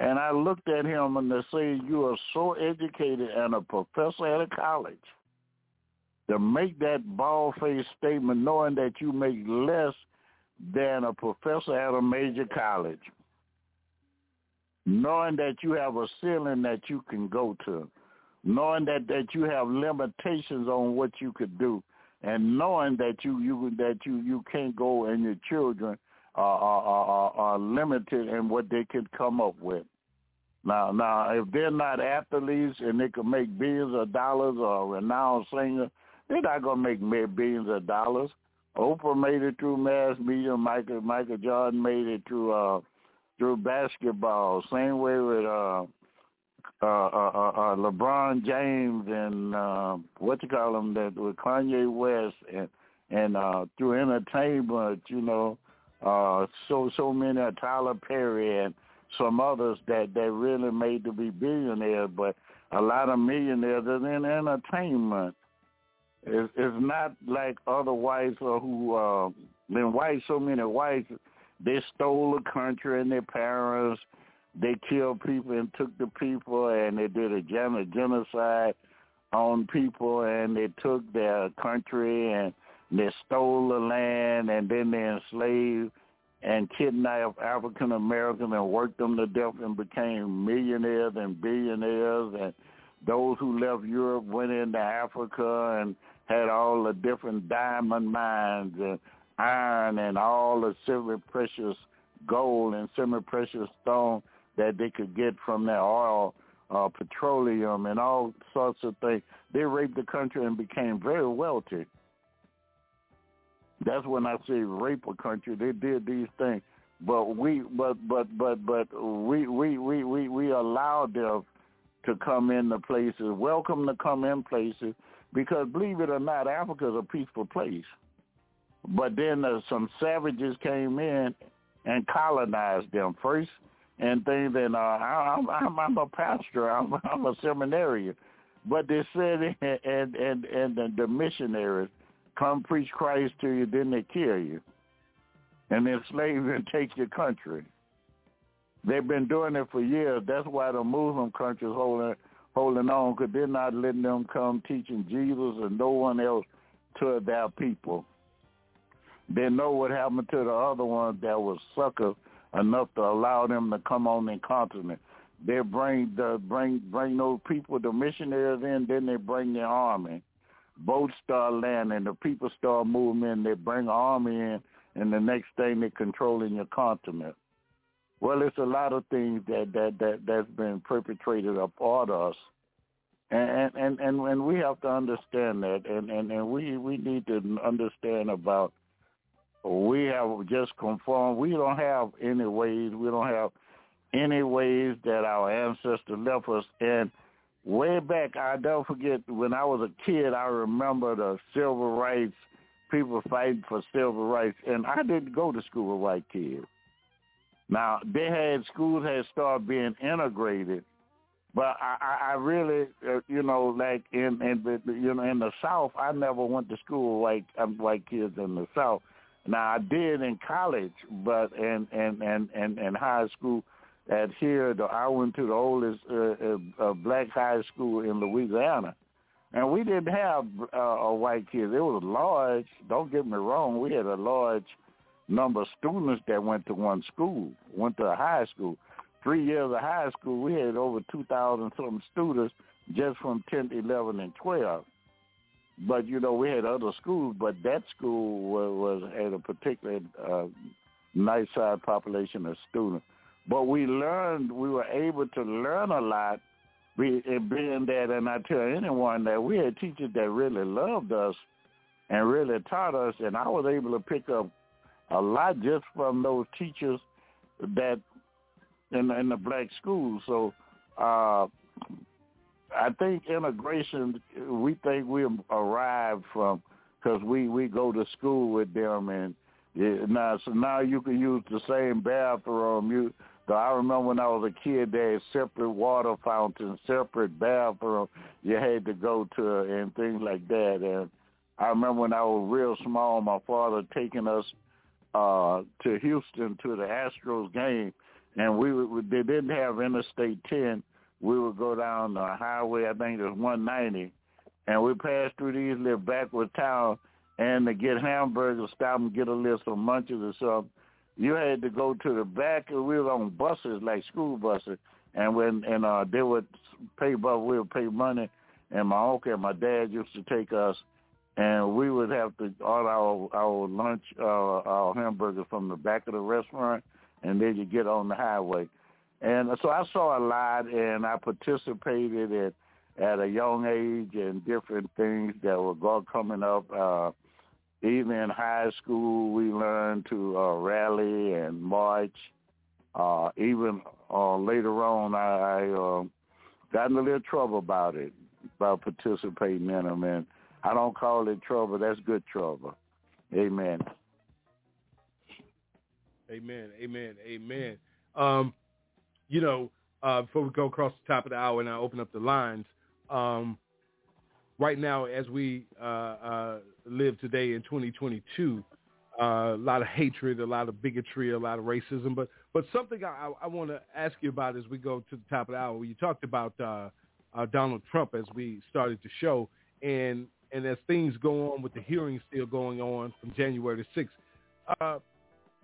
And I looked at him and they say, you are so educated and a professor at a college to make that bald-faced statement knowing that you make less than a professor at a major college, knowing that you have a ceiling that you can go to, knowing that, that you have limitations on what you could do, and knowing that you, you that you, you can't go and your children are, are, are, are limited in what they can come up with. Now, now, if they're not athletes and they can make billions of dollars or a renowned singer, they're not gonna make billions of dollars. Oprah made it through mass media. Michael Michael Jordan made it through uh, through basketball. Same way with uh, uh, uh, uh, uh LeBron James and uh, what you call them that with Kanye West and and uh, through entertainment, you know, uh, so so many uh, Tyler Perry and some others that that really made to be billionaires, but a lot of millionaires are in entertainment. It's, not like other whites or who uh, been white. So many whites they stole the country and their parents. They killed people and took the people, and they did a genocide on people, and they took their country and they stole the land, and then they enslaved and kidnapped African Americans and worked them to death and became millionaires and billionaires and those who left Europe went into Africa and had all the different diamond mines and iron and all the semi-precious gold and semi-precious stone that they could get from their oil, uh, petroleum, and all sorts of things. They raped the country and became very wealthy. That's when I say rape a country. They did these things, but we, but but but but we we we we we allowed them to come into places. Welcome to come in places because believe it or not, Africa is a peaceful place. But then uh, some savages came in and colonized them first, and things. And uh, I'm, I'm I'm a pastor. I'm I'm a seminarian, but they said and and and the, the missionaries come preach Christ to you, then they kill you, and enslave you and take your country. They've been doing it for years. That's why the Muslim countries holding holding on because they're not letting them come teaching Jesus and no one else to their people. They know what happened to the other ones that was sucker enough to allow them to come on the continent. They bring the bring bring those people, the missionaries in, then they bring the army boats start landing, the people start moving in, they bring army in, and the next thing they're controlling your continent. Well, it's a lot of things that that that that's been perpetrated upon us, and and and and we have to understand that, and and and we we need to understand about we have just conformed. We don't have any ways. We don't have any ways that our ancestors left us, and way back, I don't forget when I was a kid. I remember the civil rights people fighting for civil rights, and I didn't go to school with white kids. Now they had schools had started being integrated, but I, I really, uh, you know, like in in you know in the South, I never went to school like white um, kids in the South. Now I did in college, but in and and and in high school, at here, the, I went to the oldest uh, uh, uh, black high school in Louisiana, and we didn't have uh, white kids. It was large. Don't get me wrong. We had a large number of students that went to one school, went to a high school. Three years of high school, we had over 2,000 something students just from 10th, 11, and 12. But, you know, we had other schools, but that school was, was had a particular uh, nice size population of students. But we learned, we were able to learn a lot being that, and I tell anyone that we had teachers that really loved us and really taught us. And I was able to pick up a lot just from those teachers that in in the black schools. So uh, I think integration. We think we arrived from because we we go to school with them and. Yeah, now, so now you can use the same bathroom. You I remember when I was a kid, they had separate water fountains, separate bathroom you had to go to, and things like that. And I remember when I was real small, my father taking us uh to Houston to the Astros game, and we would, they didn't have Interstate 10. We would go down the highway, I think it was 190, and we passed through these little backward towns, and to get hamburgers, stop and get a little some munches or something you had to go to the back we were on buses like school buses and when and uh they would pay but we would pay money and my uncle and my dad used to take us and we would have to order our our lunch uh our hamburger from the back of the restaurant and then you get on the highway and so I saw a lot and I participated at at a young age in different things that were going coming up uh even in high school, we learned to uh, rally and march. Uh, even uh, later on, I, I uh, got in a little trouble about it, about participating in them. And I don't call it trouble. That's good trouble. Amen. Amen. Amen. Amen. Um, you know, uh, before we go across the top of the hour and I open up the lines, um, right now as we uh, uh, live today in 2022, uh, a lot of hatred, a lot of bigotry, a lot of racism. But but something I, I want to ask you about as we go to the top of the hour. You talked about uh, uh, Donald Trump as we started the show, and and as things go on with the hearings still going on from January the 6th. Uh,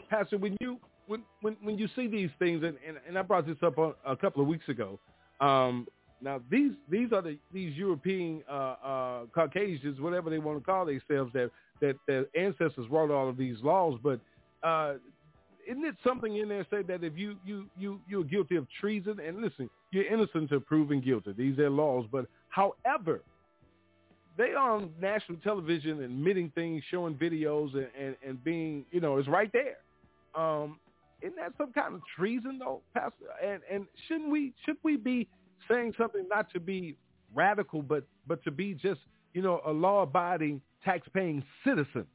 Pastor, when you when, when when you see these things, and, and, and I brought this up a, a couple of weeks ago, um, now these these are the these European uh, uh, Caucasians, whatever they want to call themselves, that that their ancestors wrote all of these laws. But uh, isn't it something in there say that if you you you you're guilty of treason, and listen, you're innocent until proven guilty. These are laws. But however, they on national television admitting things, showing videos, and, and, and being you know it's right there. Um, isn't that some kind of treason though, Pastor? And and shouldn't we should we be saying something not to be radical, but but to be just you know a law-abiding, tax-paying citizen.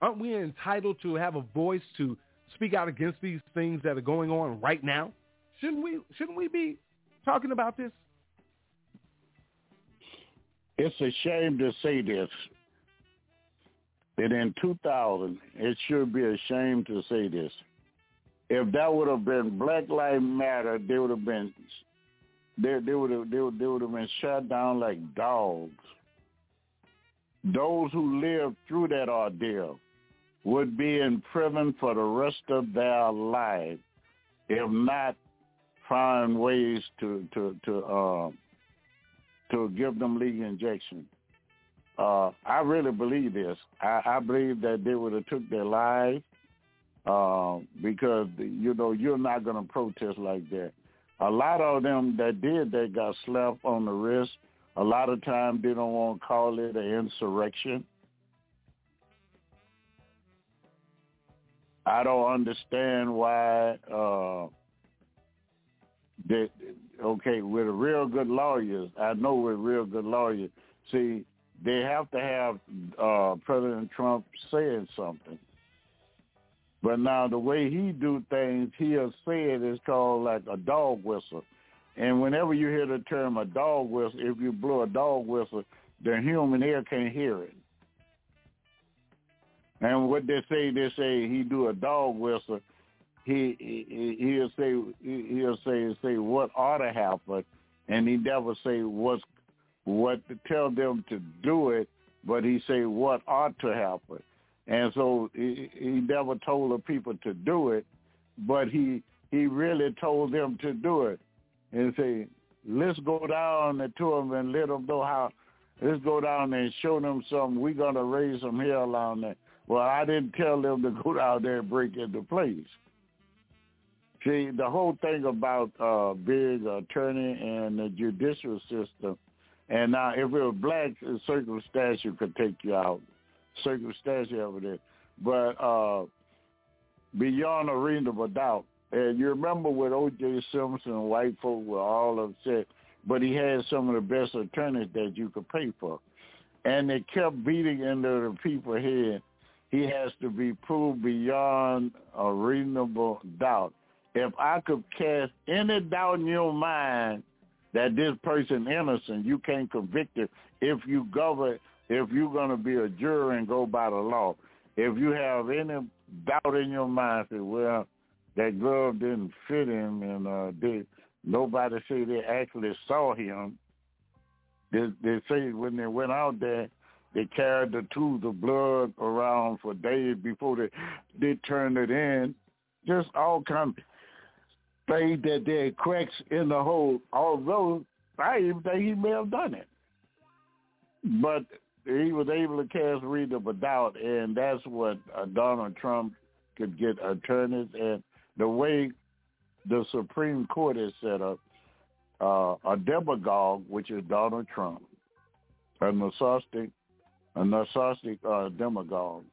Aren't we entitled to have a voice to speak out against these things that are going on right now? Shouldn't we? Shouldn't we be talking about this? It's a shame to say this. That in 2000, it should be a shame to say this. If that would have been Black Lives Matter, they would have been they they would have they would, they would have been shut down like dogs. Those who lived through that ordeal would be in prison for the rest of their life, if not find ways to to to uh, to give them legal injection. Uh, I really believe this. I, I believe that they would have took their life uh, because you know you're not going to protest like that a lot of them that did that got slapped on the wrist. A lot of times they don't want to call it an insurrection. I don't understand why uh that okay, with a real good lawyers, I know with real good lawyers, see, they have to have uh President Trump saying something. But now the way he do things, he'll say it is called like a dog whistle. And whenever you hear the term a dog whistle, if you blow a dog whistle, the human ear can't hear it. And what they say, they say he do a dog whistle. He, he he'll say he'll say say what ought to happen, and he never say what's what to tell them to do it, but he say what ought to happen. And so he, he never told the people to do it, but he he really told them to do it and say, let's go down to them and let them know how. Let's go down and show them something. We're gonna raise some hell on there. Well, I didn't tell them to go down there and break into place. See, the whole thing about uh, being an attorney and the judicial system, and now if it was black circumstance, could take you out circumstantial evidence. But uh, beyond a reasonable doubt, and you remember with O.J. Simpson, white folk were all upset, but he had some of the best attorneys that you could pay for. And they kept beating into the people head. He has to be proved beyond a reasonable doubt. If I could cast any doubt in your mind that this person innocent, you can't convict him if you govern, if you're going to be a juror and go by the law. If you have any doubt in your mind, say, well, that glove didn't fit him, and uh, they, nobody say they actually saw him. They, they say when they went out there, they carried the tubes of blood around for days before they they turned it in. Just all kind of things that there are cracks in the hole. Although I even think he may have done it, but he was able to cast reasonable doubt, and that's what uh, Donald Trump could get attorneys and the way the Supreme Court is set up, uh, a demagogue, which is Donald Trump, a narcissistic, a narcissistic uh, demagogue,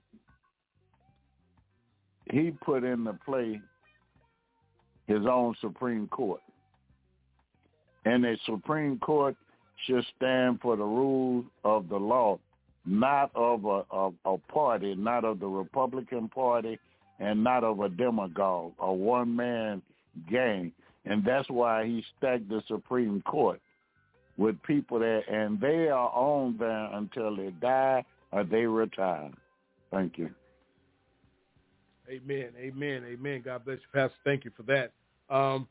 he put into play his own Supreme Court. And the Supreme Court should stand for the rules of the law, not of a, of a party, not of the Republican Party, and not of a demagogue, a one-man gang. And that's why he stacked the Supreme Court with people there, and they are on there until they die or they retire. Thank you. Amen, amen, amen. God bless you, Pastor. Thank you for that. Um,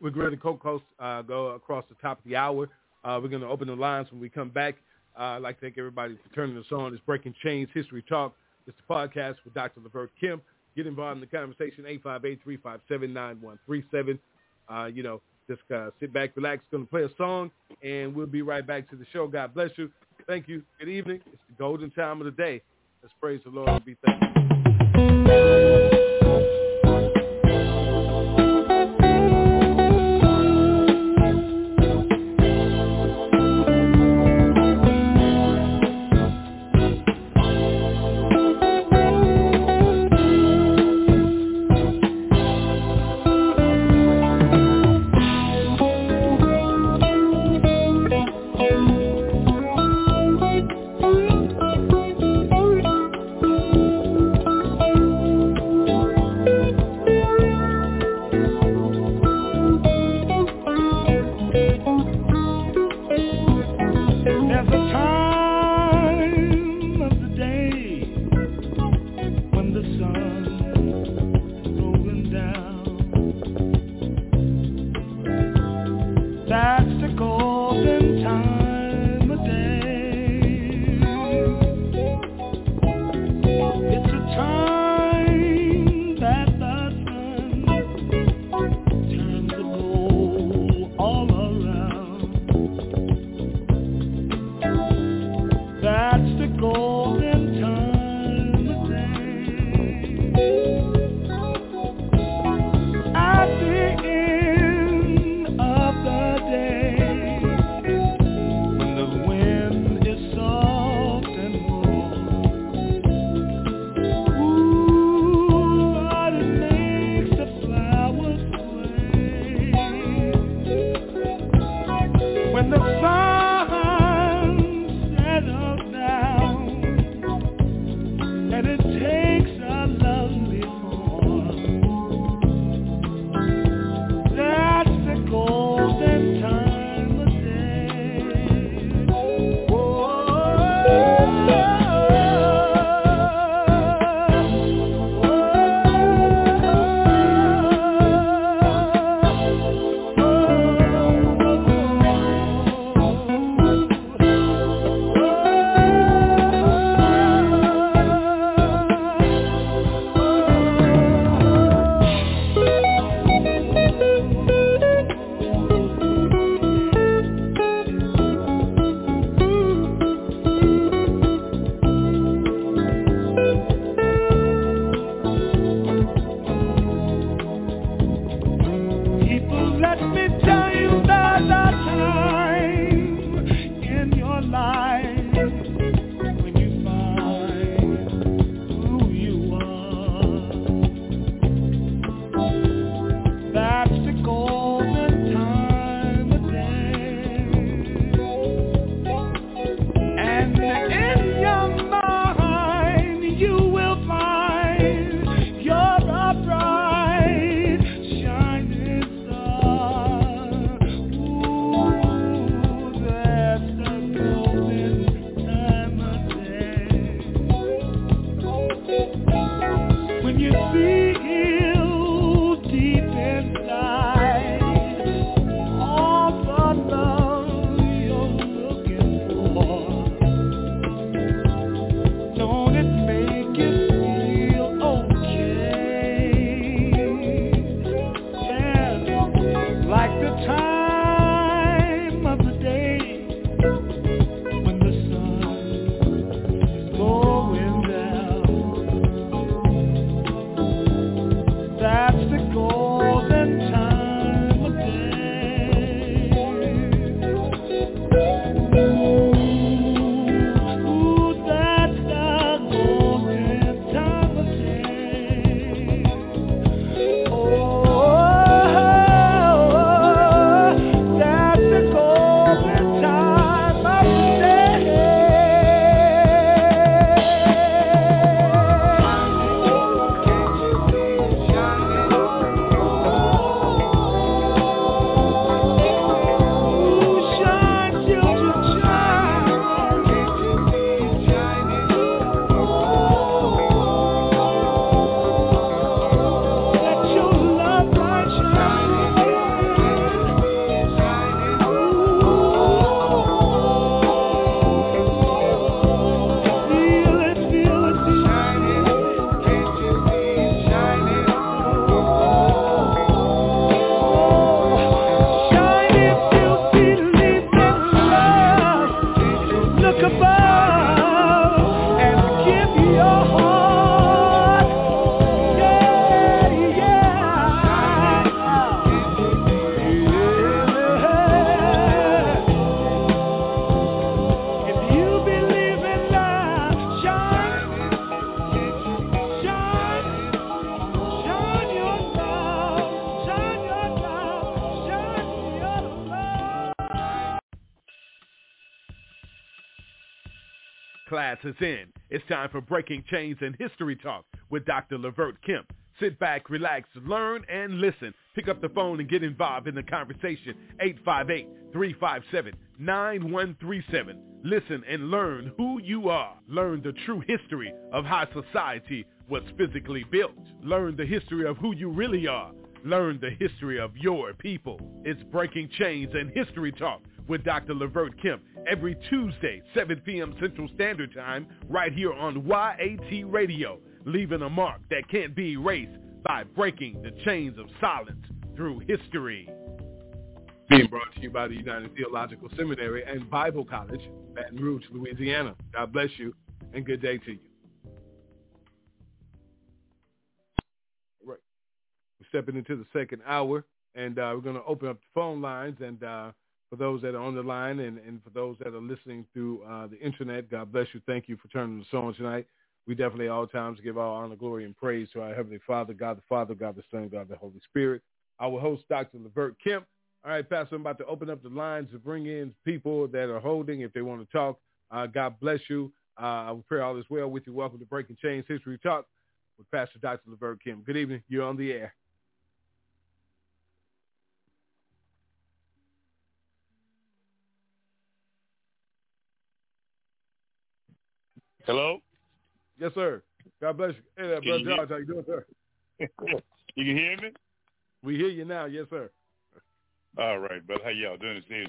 we're going to co uh, go across the top of the hour. Uh, we're going to open the lines when we come back. Uh, I'd like to thank everybody for turning us on. It's Breaking Chains History Talk. It's the podcast with Dr. Levert Kemp. Get involved in the conversation, 858-357-9137. Uh, you know, just uh, sit back, relax. Going to play a song, and we'll be right back to the show. God bless you. Thank you. Good evening. It's the golden time of the day. Let's praise the Lord and be thankful. Time for Breaking Chains and History Talk with Dr. Levert Kemp. Sit back, relax, learn, and listen. Pick up the phone and get involved in the conversation. 858-357-9137. Listen and learn who you are. Learn the true history of how society was physically built. Learn the history of who you really are. Learn the history of your people. It's Breaking Chains and History Talk with Dr. Levert Kemp every Tuesday, 7 p.m. Central Standard Time, right here on YAT Radio, leaving a mark that can't be erased by breaking the chains of silence through history. Being brought to you by the United Theological Seminary and Bible College, Baton Rouge, Louisiana. God bless you and good day to you. Right. We're stepping into the second hour, and uh, we're going to open up the phone lines. And uh, for those that are on the line and, and for those that are listening through uh, the internet, God bless you. Thank you for turning us on tonight. We definitely all times give all honor, glory, and praise to our Heavenly Father, God the Father, God the Son, God the Holy Spirit. Our host, Dr. Levert Kemp. All right, Pastor, I'm about to open up the lines to bring in people that are holding if they want to talk. Uh, God bless you. Uh, I pray all is well with you. Welcome to Breaking Chains History Talk with Pastor Dr. Levert Kemp. Good evening. You're on the air. Hello? Yes, sir. God bless you. Hey there, Brother George. How you doing, sir? You can hear me? We hear you now. Yes, sir. All right, brother. How y'all doing this evening?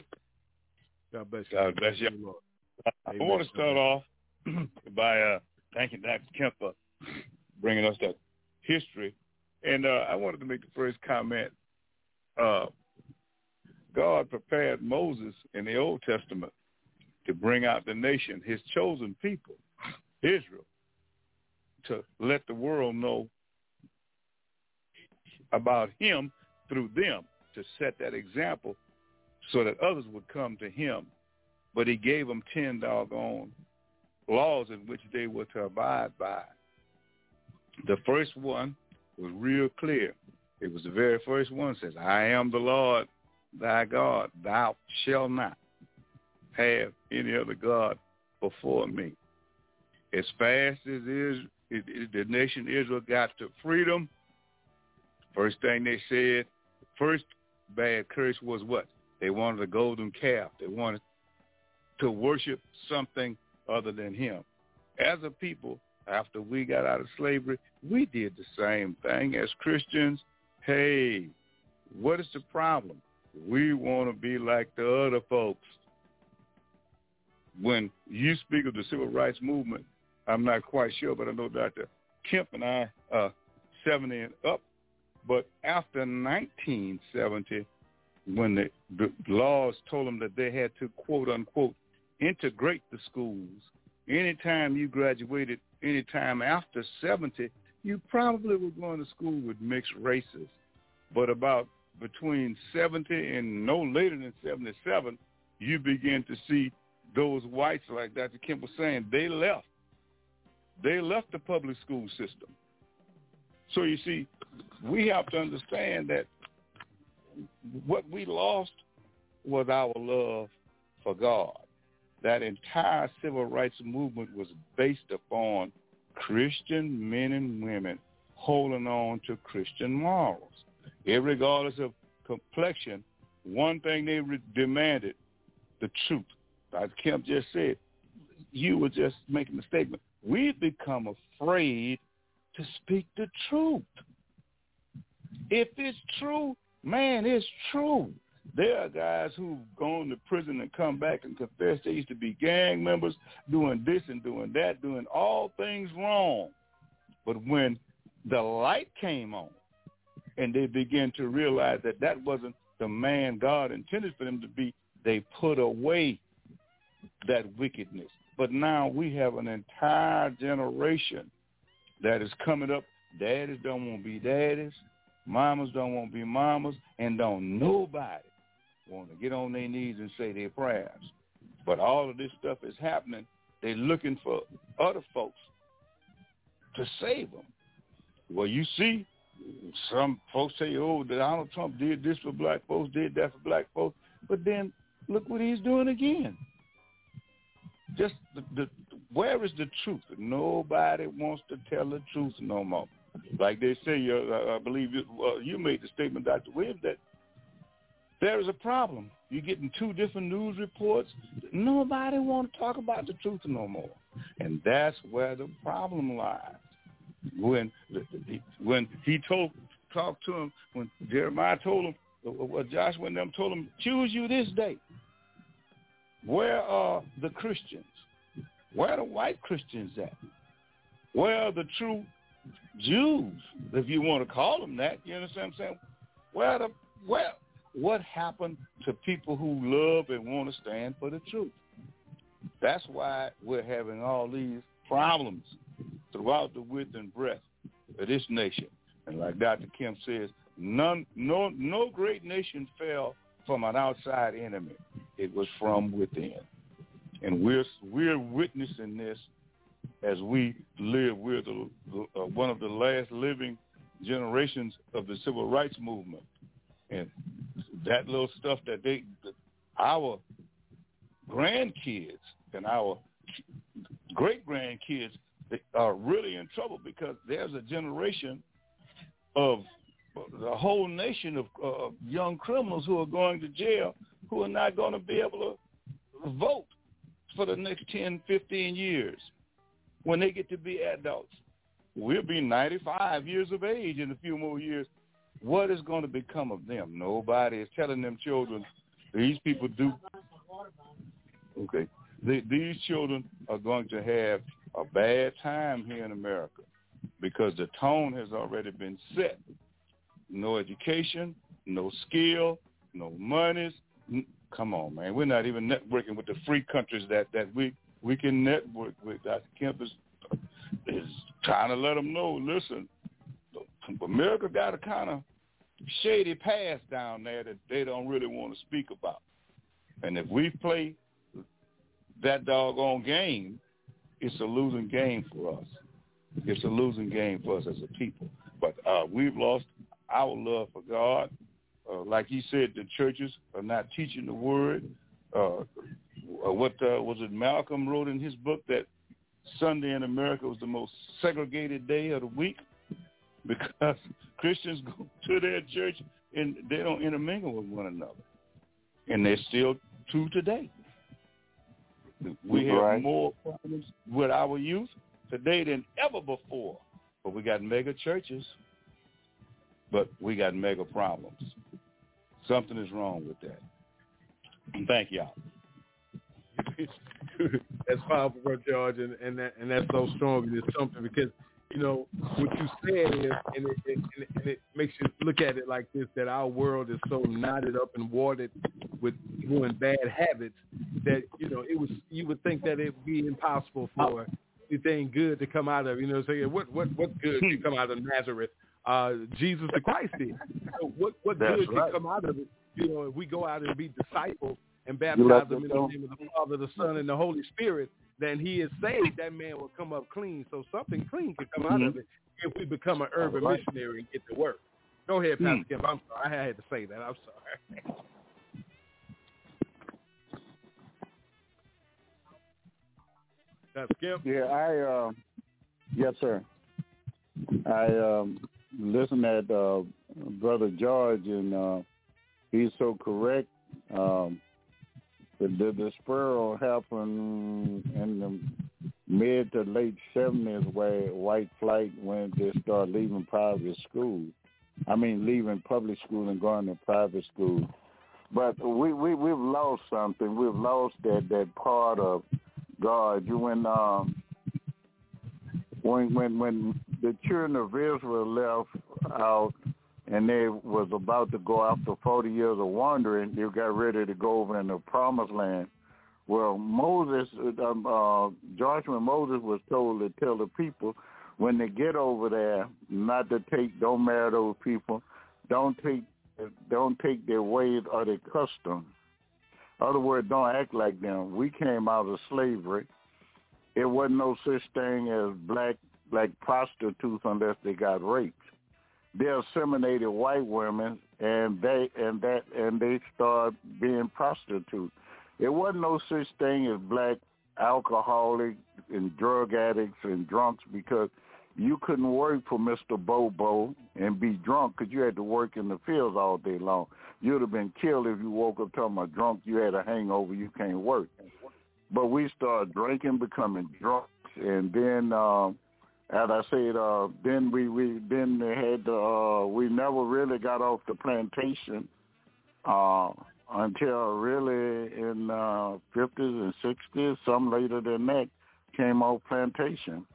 God bless you. God bless you. Lord. I Amen. want to start off by uh, thanking Dr. Kemp for bringing us that history. And uh, I wanted to make the first comment. Uh, God prepared Moses in the Old Testament to bring out the nation, his chosen people, Israel, to let the world know about him through them, to set that example so that others would come to him. But he gave them 10 doggone laws in which they were to abide by. The first one was real clear. It was the very first one says, I am the Lord thy God. Thou shalt not have any other God before me. As fast as is, the nation Israel got to freedom, first thing they said, first bad curse was what? They wanted a golden calf. They wanted to worship something other than him. As a people, after we got out of slavery, we did the same thing as Christians. Hey, what is the problem? We want to be like the other folks. When you speak of the civil rights movement, I'm not quite sure, but I know Dr. Kemp and I uh, are 70 and up. But after 1970, when the, the laws told them that they had to, quote unquote, integrate the schools, anytime you graduated anytime after 70, you probably were going to school with mixed races. But about between 70 and no later than 77, you begin to see those whites, like Dr. Kemp was saying, they left. They left the public school system. So you see, we have to understand that what we lost was our love for God. That entire civil rights movement was based upon Christian men and women holding on to Christian morals. Irregardless of complexion, one thing they re- demanded, the truth. As Kemp just said, you were just making a statement. We've become afraid to speak the truth. If it's true, man, it's true. There are guys who've gone to prison and come back and confess they used to be gang members, doing this and doing that, doing all things wrong. But when the light came on and they began to realize that that wasn't the man God intended for them to be, they put away that wickedness. But now we have an entire generation that is coming up. Daddies don't want to be daddies. Mamas don't want to be mamas. And don't nobody want to get on their knees and say their prayers. But all of this stuff is happening. They're looking for other folks to save them. Well, you see, some folks say, oh, Donald Trump did this for black folks, did that for black folks. But then look what he's doing again. Just the, the where is the truth? Nobody wants to tell the truth no more. Like they say, uh, I believe you, uh, you made the statement, Dr. Williams, that there is a problem. You're getting two different news reports. Nobody want to talk about the truth no more, and that's where the problem lies. When when he told talked to him, when Jeremiah told him, what Joshua and them told him, choose you this day. Where are the Christians? Where are the white Christians at? Where are the true Jews, if you want to call them that? You understand what I'm saying? Where the where what happened to people who love and want to stand for the truth? That's why we're having all these problems throughout the width and breadth of this nation. And like Dr. Kemp says, none, no, no great nation fell from an outside enemy. It was from within. And we're, we're witnessing this as we live. We're the, uh, one of the last living generations of the civil rights movement. And that little stuff that they, our grandkids and our great grandkids are really in trouble because there's a generation of the whole nation of uh, young criminals who are going to jail who are not going to be able to vote for the next 10, 15 years when they get to be adults. We'll be 95 years of age in a few more years. What is going to become of them? Nobody is telling them children, these people do. Okay. these children are going to have a bad time here in America because the tone has already been set. No education, no skill, no monies. Come on, man. We're not even networking with the free countries that, that we, we can network with. Dr. Kemp is, is trying to let them know, listen, America got a kind of shady past down there that they don't really want to speak about. And if we play that doggone game, it's a losing game for us. It's a losing game for us as a people. But uh, we've lost our love for God. Uh, like he said, the churches are not teaching the word. Uh, what uh, was it Malcolm wrote in his book that Sunday in America was the most segregated day of the week because Christians go to their church and they don't intermingle with one another. And they're still true today. We have right. more problems with our youth today than ever before. But we got mega churches, but we got mega problems. Something is wrong with that. Thank y'all. that's powerful, George, and, and that and that's so strong. And it's something because you know what you said is, and it, it, and it makes you look at it like this: that our world is so knotted up and watered with doing bad habits that you know it was. You would think that it'd be impossible for anything good to come out of. You know, saying what what what good can hmm. come out of Nazareth? Uh, Jesus the Christ did. So what what That's good right. can come out of it? You know, if we go out and be disciples and baptize them in the name of the Father, the Son, and the Holy Spirit, then he is saved. That man will come up clean. So something clean can come out mm-hmm. of it if we become an urban right. missionary and get to work. Go ahead, Pastor mm. Kemp. I'm sorry. I had to say that. I'm sorry. That's Kemp. Yeah, I. Uh, yes, sir. I um, listened at uh, Brother George, and uh, he's so correct. Um, the, the, the spiral happened in the mid to late 70s where white flight when they start leaving private school. I mean, leaving public school and going to private school. But we, we, we've lost something. We've lost that, that part of God. You when um when when when the children of Israel left out and they was about to go after forty years of wandering, they got ready to go over in the promised land. Well, Moses, um, uh, Joshua Moses was told to tell the people when they get over there not to take, don't marry those people, don't take, don't take their ways or their customs. Other words, don't act like them. We came out of slavery. It wasn't no such thing as black black prostitutes unless they got raped. They assimilated white women and they and that and they start being prostitutes. It wasn't no such thing as black alcoholic and drug addicts and drunks because you couldn't work for Mr. Bobo and be drunk because you had to work in the fields all day long. You'd have been killed if you woke up talking about drunk. You had a hangover. You can't work. But we started drinking, becoming drunks, and then, um, as I said, uh, then we we then they had uh, we never really got off the plantation uh, until really in uh, 50s and 60s. Some later than that came off plantation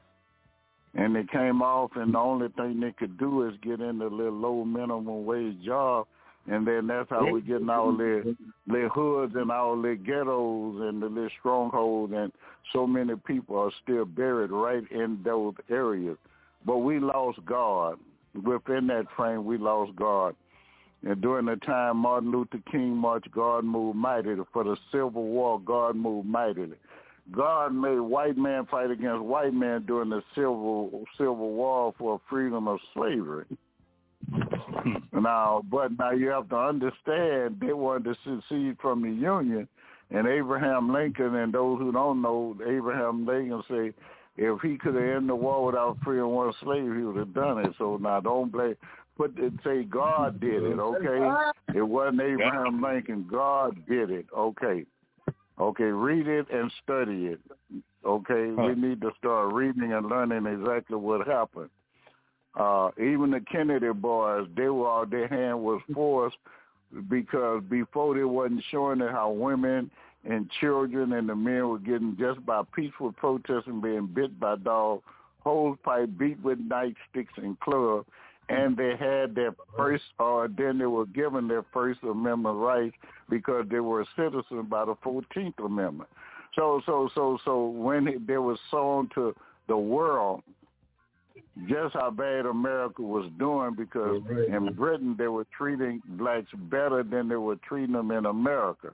and they came off, and the only thing they could do is get in the little low minimum wage job, and then that's how we get in our little, little hoods and our little ghettos and the little strongholds, and so many people are still buried right in those areas. But we lost God. Within that frame, we lost God. And during the time Martin Luther King marched, God moved mightily. For the Civil War, God moved mightily. God made white man fight against white man during the civil civil war for freedom of slavery. Hmm. now, but now you have to understand they wanted to secede from the Union, and Abraham Lincoln and those who don't know, Abraham Lincoln say if he could have ended the war without freeing one slave, he would have done it. So now don't blame. Put it say God did it, okay? It wasn't Abraham Lincoln. God did it, okay? Okay, read it and study it. Okay, huh. we need to start reading and learning exactly what happened. Uh, even the Kennedy boys, they were all their hand was forced because before they wasn't showing it how women and children and the men were getting just by peaceful protesting being bit by dogs, hose pipe beat with nightsticks and clubs, and they had their first, or then they were given their First Amendment rights because they were citizens by the Fourteenth Amendment. So, so, so, so when it, they were shown to the world just how bad America was doing because right. in Britain they were treating blacks better than they were treating them in America.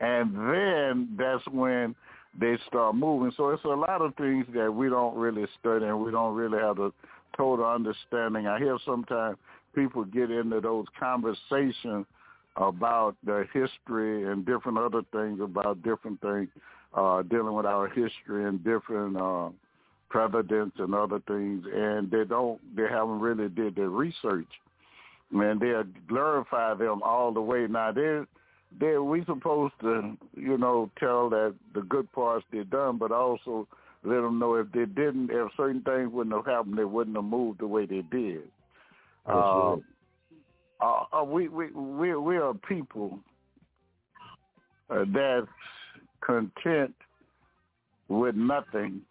And then that's when they start moving. So it's a lot of things that we don't really study and we don't really have a total understanding. I hear sometimes people get into those conversations about the history and different other things about different things uh, dealing with our history and different uh, presidents and other things, and they don't, they haven't really did their research. And they glorify them all the way. Now they they we supposed to, you know, tell that the good parts they done, but also let them know if they didn't, if certain things wouldn't have happened, they wouldn't have moved the way they did. Uh, uh, uh, we we we we are people uh, that's content with nothing.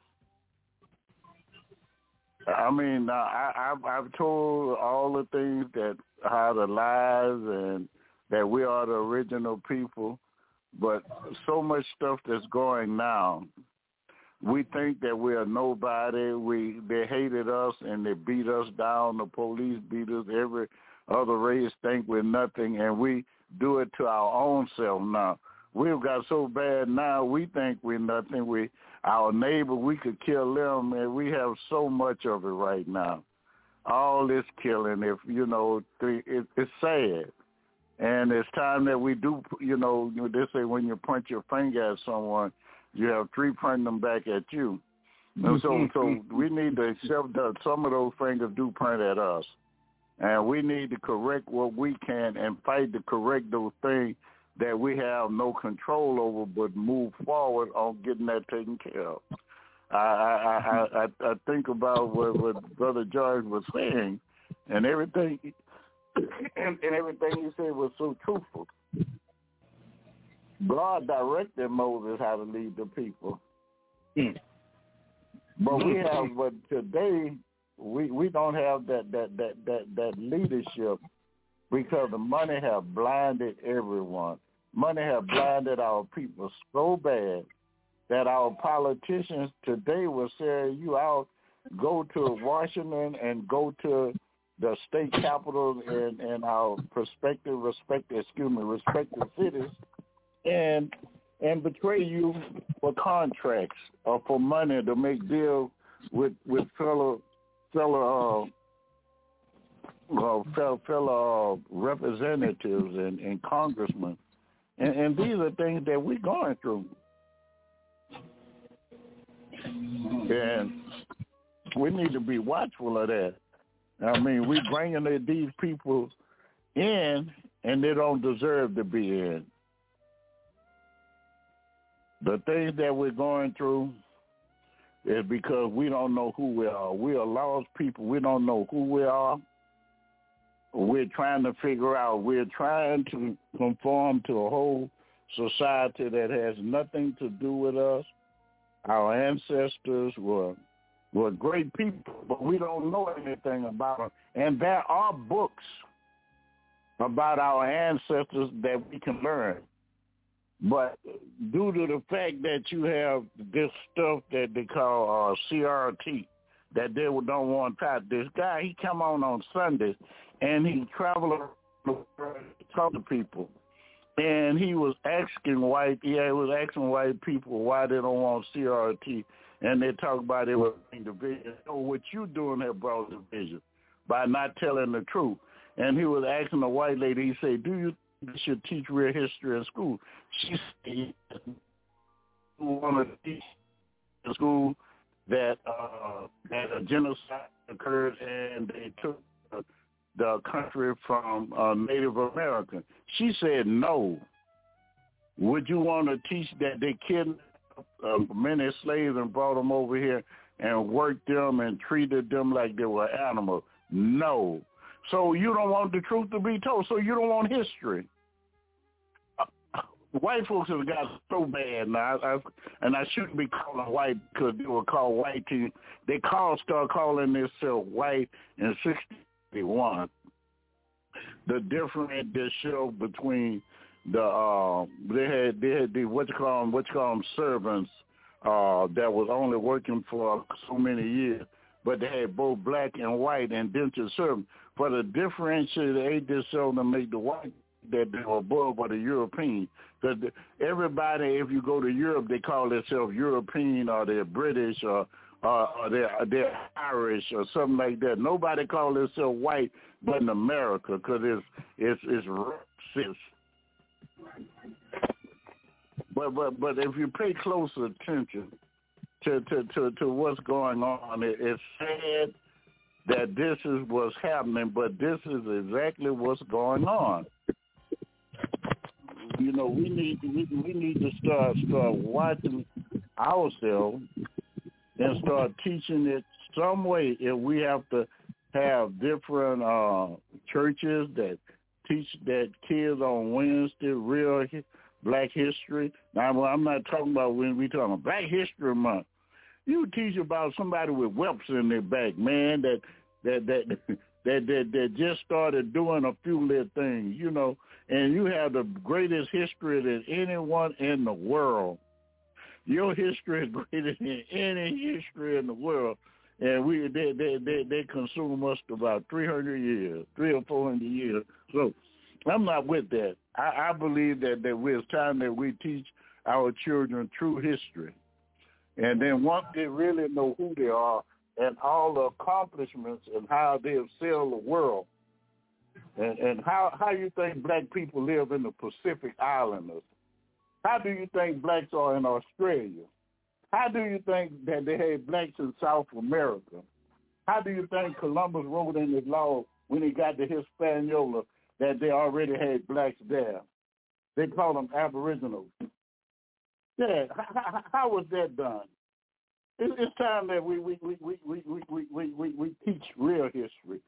I mean, I, I've, I've told all the things that how the lies and that we are the original people, but so much stuff that's going now we think that we are nobody. We they hated us and they beat us down. The police beat us. Every other race think we're nothing, and we do it to our own self now. We've got so bad now. We think we're nothing. We our neighbor we could kill them, and we have so much of it right now. All this killing, if you know, it, it's sad. And it's time that we do, you know, they say when you point your finger at someone, you have three pointing them back at you. And so, mm-hmm. so we need to accept that some of those fingers do point at us, and we need to correct what we can and fight to correct those things that we have no control over, but move forward on getting that taken care of. I I I I, I think about what, what Brother George was saying, and everything, and, and everything he said was so truthful. God directed Moses how to lead the people. Mm. But we have, but today we we don't have that that that that that leadership because the money have blinded everyone. Money have blinded our people so bad that our politicians today will say you out, go to Washington and go to the state capitals and, and our prospective, respective, excuse me, respective cities and and betray you for contracts or for money to make deals with with fellow fellow uh, uh, fellow, fellow uh, representatives and, and congressmen, and, and these are things that we're going through. And we need to be watchful of that. I mean, we're bringing these people in, and they don't deserve to be in. The things that we're going through is because we don't know who we are. We are lost people. We don't know who we are. We're trying to figure out. We're trying to conform to a whole society that has nothing to do with us. Our ancestors were were great people, but we don't know anything about them. And there are books about our ancestors that we can learn. But due to the fact that you have this stuff that they call uh, CRT, that they don't want to this guy, he come on on Sundays, and he traveled around the world to talk to people. And he was asking white, yeah, he was asking white people why they don't want CRT. And they talk about it was division. So what you doing have brought division by not telling the truth. And he was asking a white lady, he said, do you think you should teach real history in school? She said, want to teach in school that uh, that a genocide occurred and they took the country from uh, Native American. She said no. Would you want to teach that they kidnapped uh, many slaves and brought them over here and worked them and treated them like they were animals? No. So you don't want the truth to be told. So you don't want history. White folks have got so bad now, I, I, and I shouldn't be calling white because they were called white. To, they call start calling themselves white in '61. The difference they show between the uh, they had they had the what you call them what you call them servants uh, that was only working for so many years, but they had both black and white indentured servants. For the differentiate, they just show to make the white that they were above or the European. Because everybody, if you go to Europe, they call themselves European or they're British or uh, or they're, they're Irish or something like that. Nobody calls themselves white but in America because it's it's it's racist. But but but if you pay close attention to to to, to what's going on, it, it's sad that this is what's happening, but this is exactly what's going on. You know, we need we, we need to start start watching ourselves and start teaching it some way. If we have to have different uh churches that teach that kids on Wednesday real Black History. Now, I'm not talking about when we talking about Black History Month. You teach about somebody with whelps in their back, man, that that that that that, that just started doing a few little things, you know, and you have the greatest history than anyone in the world. Your history is greater than any history in the world and we they they they, they consume us about three hundred years, three or four hundred years. So I'm not with that. I, I believe that that it's time that we teach our children true history, and then once they really know who they are and all the accomplishments and how they have sailed the world, and and how how you think black people live in the Pacific Islanders? How do you think blacks are in Australia? How do you think that they had blacks in South America? How do you think Columbus wrote in his law when he got to Hispaniola that they already had blacks there? They called them aboriginals. Yeah, how, how was that done? It's time that we we we we we we we we, we teach real history,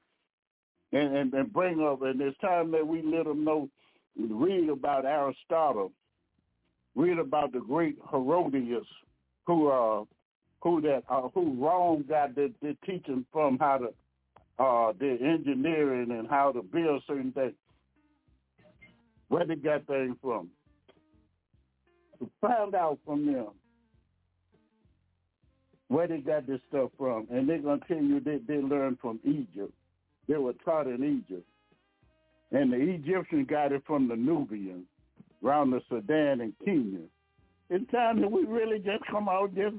and, and and bring up, and it's time that we let them know, read about Aristotle, read about the great Herodias, who uh who that uh who Rome got the, the teaching from how to uh the engineering and how to build certain things. Where they got things from. To find out from them where they got this stuff from. And they're gonna tell you they, they learned from Egypt. They were taught in Egypt. And the Egyptians got it from the Nubians around the Sudan and Kenya. It's time that we really just come out just.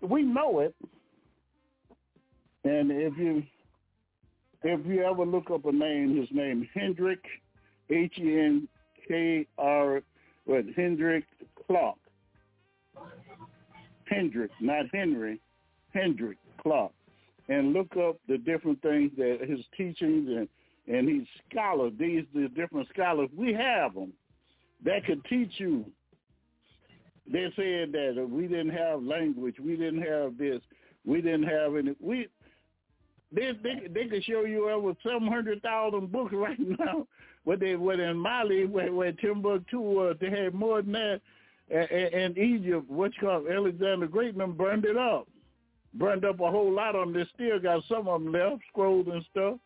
We know it, and if you if you ever look up a name, his name Hendrick, H E N K R, what Hendrick Clark. Hendrick, not Henry, Hendrick Clark, and look up the different things that his teachings and and he's scholars. These the different scholars we have them that could teach you. They said that we didn't have language, we didn't have this, we didn't have any. We they they, they could show you over seven hundred thousand books right now. What they what in Mali, where, where Timbuktu was, they had more than that. And, and Egypt, what's called Alexander Great, them burned it up, burned up a whole lot of them. They still got some of them left, scrolls and stuff.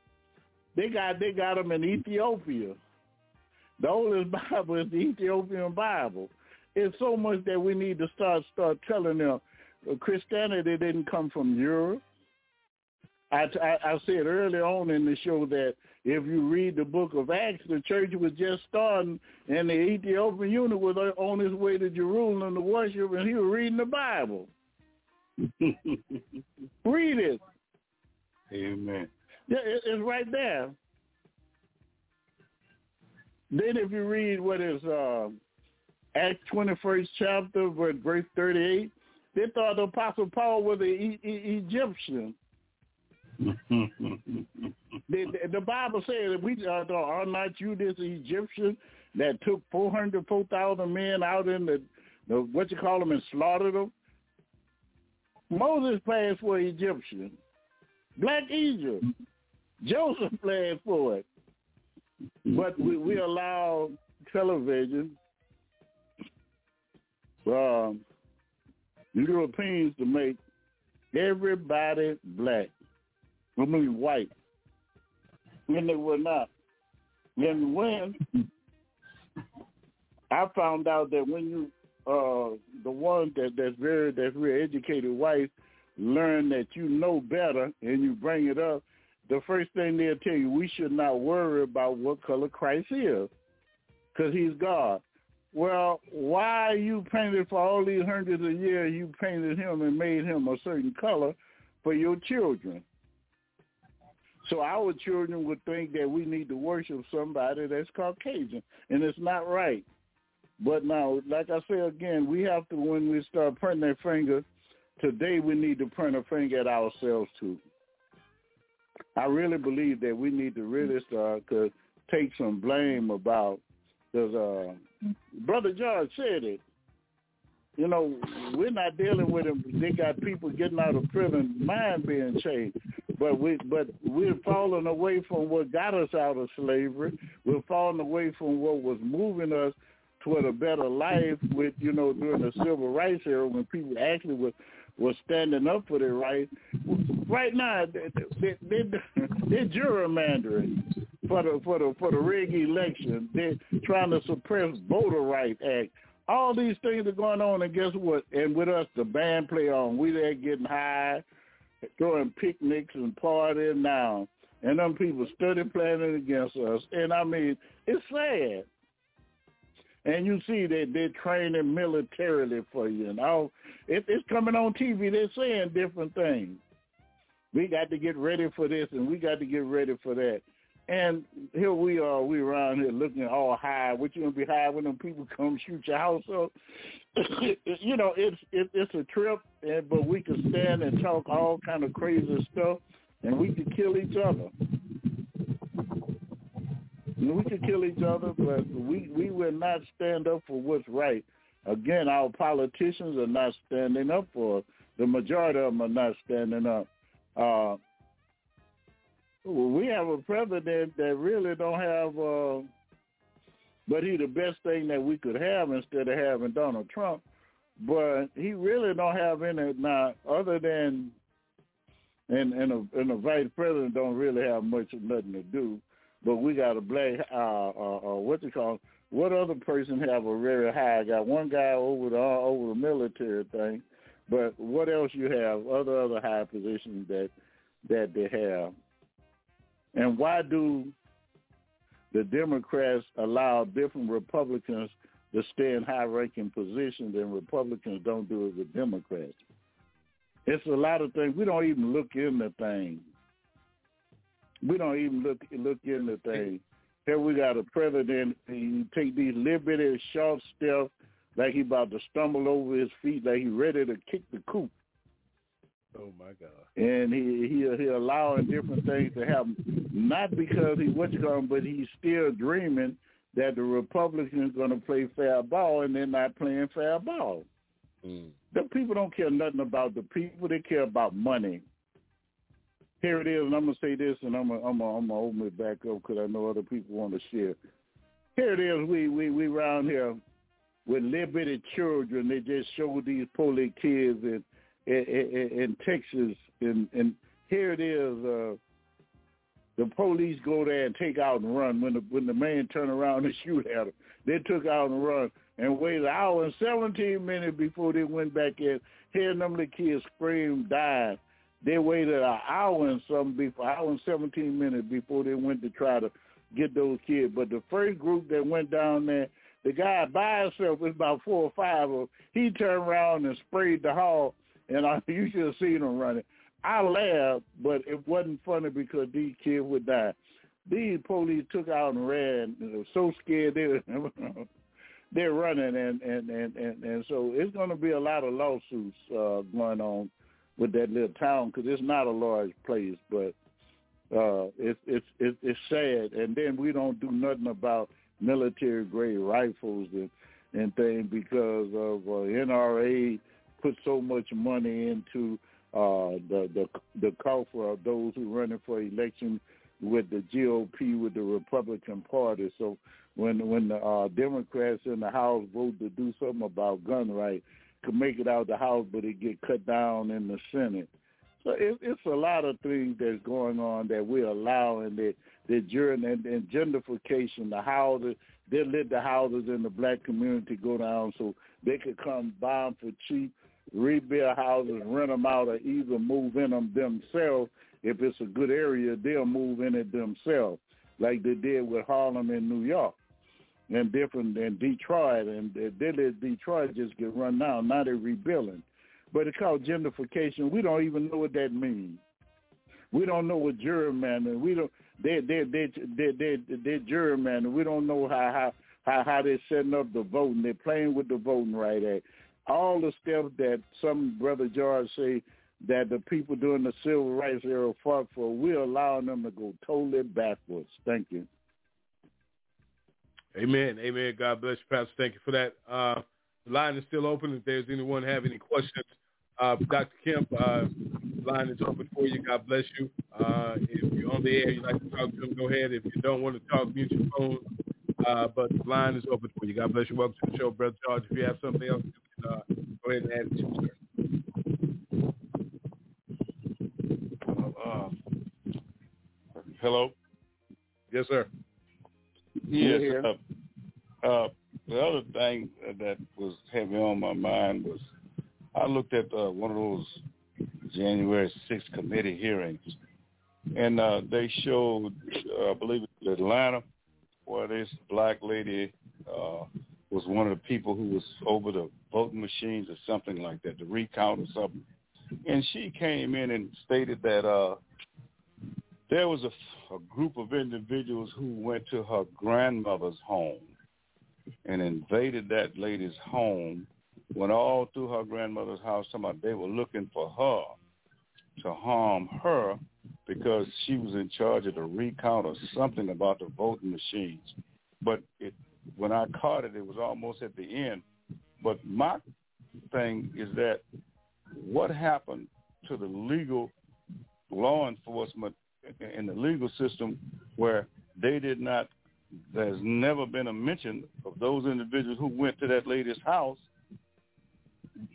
They got they got them in Ethiopia. The oldest Bible is the Ethiopian Bible. It's so much that we need to start start telling them uh, Christianity didn't come from Europe. I, I, I said early on in the show that if you read the book of Acts, the church was just starting, and the Ethiopian eunuch was on his way to Jerusalem to worship, and he was reading the Bible. read it. Amen. Yeah, it, it's right there. Then if you read what is uh, Acts 21st chapter, verse 38, they thought the Apostle Paul was an e- e- Egyptian. the, the, Bible says that we uh, are not you this Egyptian that took 400, 4,000 men out in the, the, what you call them and slaughtered them. Moses passed for Egyptian. Black Egypt. Joseph played for it. But we, we allow television, um, Europeans to make everybody black. I mean white. When they were not. And when I found out that when you uh the one that that's very that's very educated white learn that you know better and you bring it up, the first thing they'll tell you, we should not worry about what color Christ is because he's God. Well, why you painted for all these hundreds of years, you painted him and made him a certain color for your children. So our children would think that we need to worship somebody that's Caucasian, and it's not right. But now, like I say again, we have to, when we start pointing that finger, today we need to point a finger at ourselves too. I really believe that we need to really start to take some blame about because uh, Brother George said it. You know, we're not dealing with them. They got people getting out of prison, mind being changed. But we, but we're falling away from what got us out of slavery. We're falling away from what was moving us toward a better life. With you know, during the civil rights era, when people actually were was standing up for their rights. Right now, they, they, they, they're gerrymandering for the for the for the rig election. They're trying to suppress voter rights act. All these things are going on, and guess what? And with us, the band play on. We there getting high, throwing picnics and partying now, and them people study planning against us. And I mean, it's sad. And you see that they're training militarily for you, and all. It, it's coming on TV. They're saying different things. We got to get ready for this, and we got to get ready for that. And here we are, we around here looking all high. What you gonna be high when them people come shoot your house up? you know, it's it, it's a trip, and but we can stand and talk all kind of crazy stuff, and we can kill each other. We can kill each other, but we we will not stand up for what's right. Again, our politicians are not standing up for it. The majority of them are not standing up. Uh, we have a president that really don't have, uh, but he the best thing that we could have instead of having Donald Trump. But he really don't have any now, other than, and and a, and a vice president don't really have much nothing to do. But we got a black, uh, uh, uh, what you call, what other person have a very high? I got one guy over the over the military thing, but what else you have? Other other high positions that that they have. And why do the Democrats allow different Republicans to stay in high-ranking positions and Republicans don't do it with Democrats? It's a lot of things. We don't even look into things. We don't even look look into things. Here we got a president. You take these liberty short steps like he about to stumble over his feet, like he ready to kick the coop. Oh my God! And he he he allowing different things to happen, not because he what's going, but he's still dreaming that the Republicans going to play fair ball, and they're not playing fair ball. Mm. The people don't care nothing about the people; they care about money. Here it is, and I'm gonna say this, and I'm gonna I'm gonna, I'm open it back up because I know other people want to share. Here it is, we we we around here with little children. They just show these police kids in in, in, in Texas, and and here it is. Uh, the police go there and take out and run. When the when the man turn around and shoot at them, they took out and run and waited an hour and 17 minutes before they went back in. Hearing them the kids scream, dying. They waited an hour and something before, hour and 17 minutes before they went to try to get those kids. But the first group that went down there, the guy by himself, was about four or five of them, he turned around and sprayed the hall, and I, you should have seen him running. I laughed, but it wasn't funny because these kids would die. These police took out and ran. They were so scared they were, they're running, and and and and, and so it's going to be a lot of lawsuits uh, going on with that little town because it's not a large place, but uh, it's it's it's sad. And then we don't do nothing about military grade rifles and and things because of uh, NRA put so much money into uh, the the the coffer of those who running for election with the GOP with the Republican Party. So when when the uh, Democrats in the House vote to do something about gun rights, could make it out the House, but it get cut down in the Senate. So it, it's a lot of things that's going on that we're allowing that the during and, and gentrification, the houses they let the houses in the black community go down so they could come buy them for cheap, rebuild houses, rent them out, or either move in them themselves. If it's a good area, they'll move in it themselves, like they did with Harlem in New York and different than Detroit, and they let Detroit just get run down. Now they're rebuilding, but it's called gentrification. We don't even know what that means. We don't know what gerrymandering. We don't. They they they they they they gerrymandering. We don't know how how how how they're setting up the voting. They're playing with the voting right act. All the stuff that some brother George say that the people during the civil rights era fought for, we're allowing them to go totally backwards. Thank you. Amen. Amen. God bless you, Pastor. Thank you for that. Uh, the line is still open. If there's anyone have any questions, uh, Dr. Kemp, uh, the line is open for you. God bless you. Uh, if you're on the air, you'd like to talk to him, go ahead. If you don't want to talk, mute your phone. Uh, but the line is open for you. God bless you. Welcome to the show, Brother George. If you have something else, you can, uh, go ahead and add it to Uh, hello. Yes, sir. Yes. Uh, uh, the other thing that was heavy on my mind was I looked at uh, one of those January 6th committee hearings, and uh, they showed, uh, I believe it's Atlanta, where this black lady uh, was one of the people who was over the voting machines or something like that, the recount or something. And she came in and stated that uh, there was a, a group of individuals who went to her grandmother's home and invaded that lady's home, went all through her grandmother's house, about they were looking for her to harm her because she was in charge of the recount or something about the voting machines. But it, when I caught it, it was almost at the end. But my thing is that what happened to the legal law enforcement in the legal system where they did not there's never been a mention of those individuals who went to that lady's house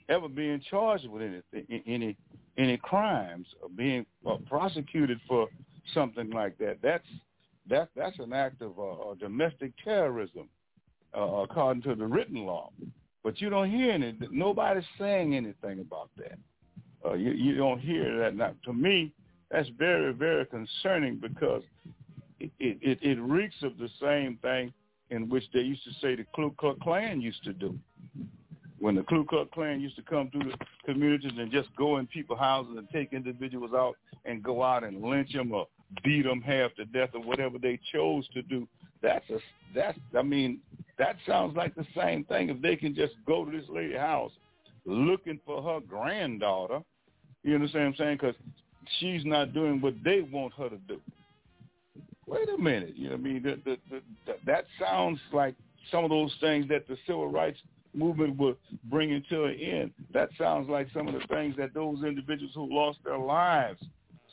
ever being charged with anything, any any crimes or being uh, prosecuted for something like that. That's that that's an act of uh, domestic terrorism uh, according to the written law. But you don't hear any. Nobody's saying anything about that. Uh, you you don't hear that. Now, to me, that's very very concerning because it, it it reeks of the same thing in which they used to say the Ku Klux Klan used to do. When the Ku Klux Klan used to come through the communities and just go in people's houses and take individuals out and go out and lynch them or beat them half to death or whatever they chose to do. That's a that's I mean that sounds like the same thing. If they can just go to this lady's house looking for her granddaughter, you understand what I'm saying? Because she's not doing what they want her to do. Wait a minute, you know what I mean? The, the, the, that sounds like some of those things that the civil rights movement would bringing to an end. That sounds like some of the things that those individuals who lost their lives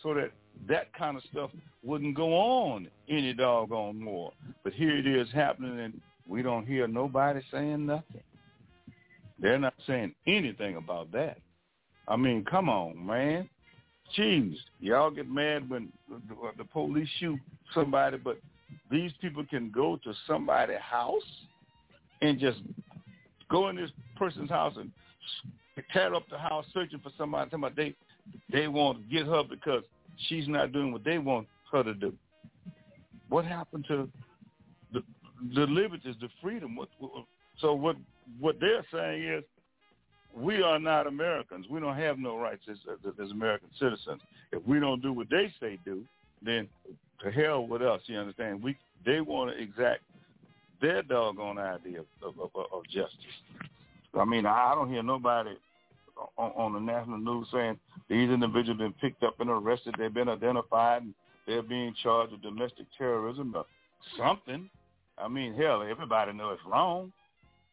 so that that kind of stuff wouldn't go on any doggone more. But here it is happening, and we don't hear nobody saying nothing. They're not saying anything about that. I mean, come on, man. Y'all get mad when uh, the police shoot somebody, but these people can go to somebody's house and just go in this person's house and tear up the house searching for somebody. Somebody they they want to get her because she's not doing what they want her to do. What happened to the the liberties, the freedom? What, so what what they're saying is we are not Americans. We don't have no rights as, as American citizens. If we don't do what they say do, then to hell with us. You understand? We they want to exact their doggone idea of, of, of, justice. I mean, I don't hear nobody on, on the national news saying these individuals been picked up and arrested, they've been identified, and they're being charged with domestic terrorism or something. I mean, hell, everybody knows it's wrong.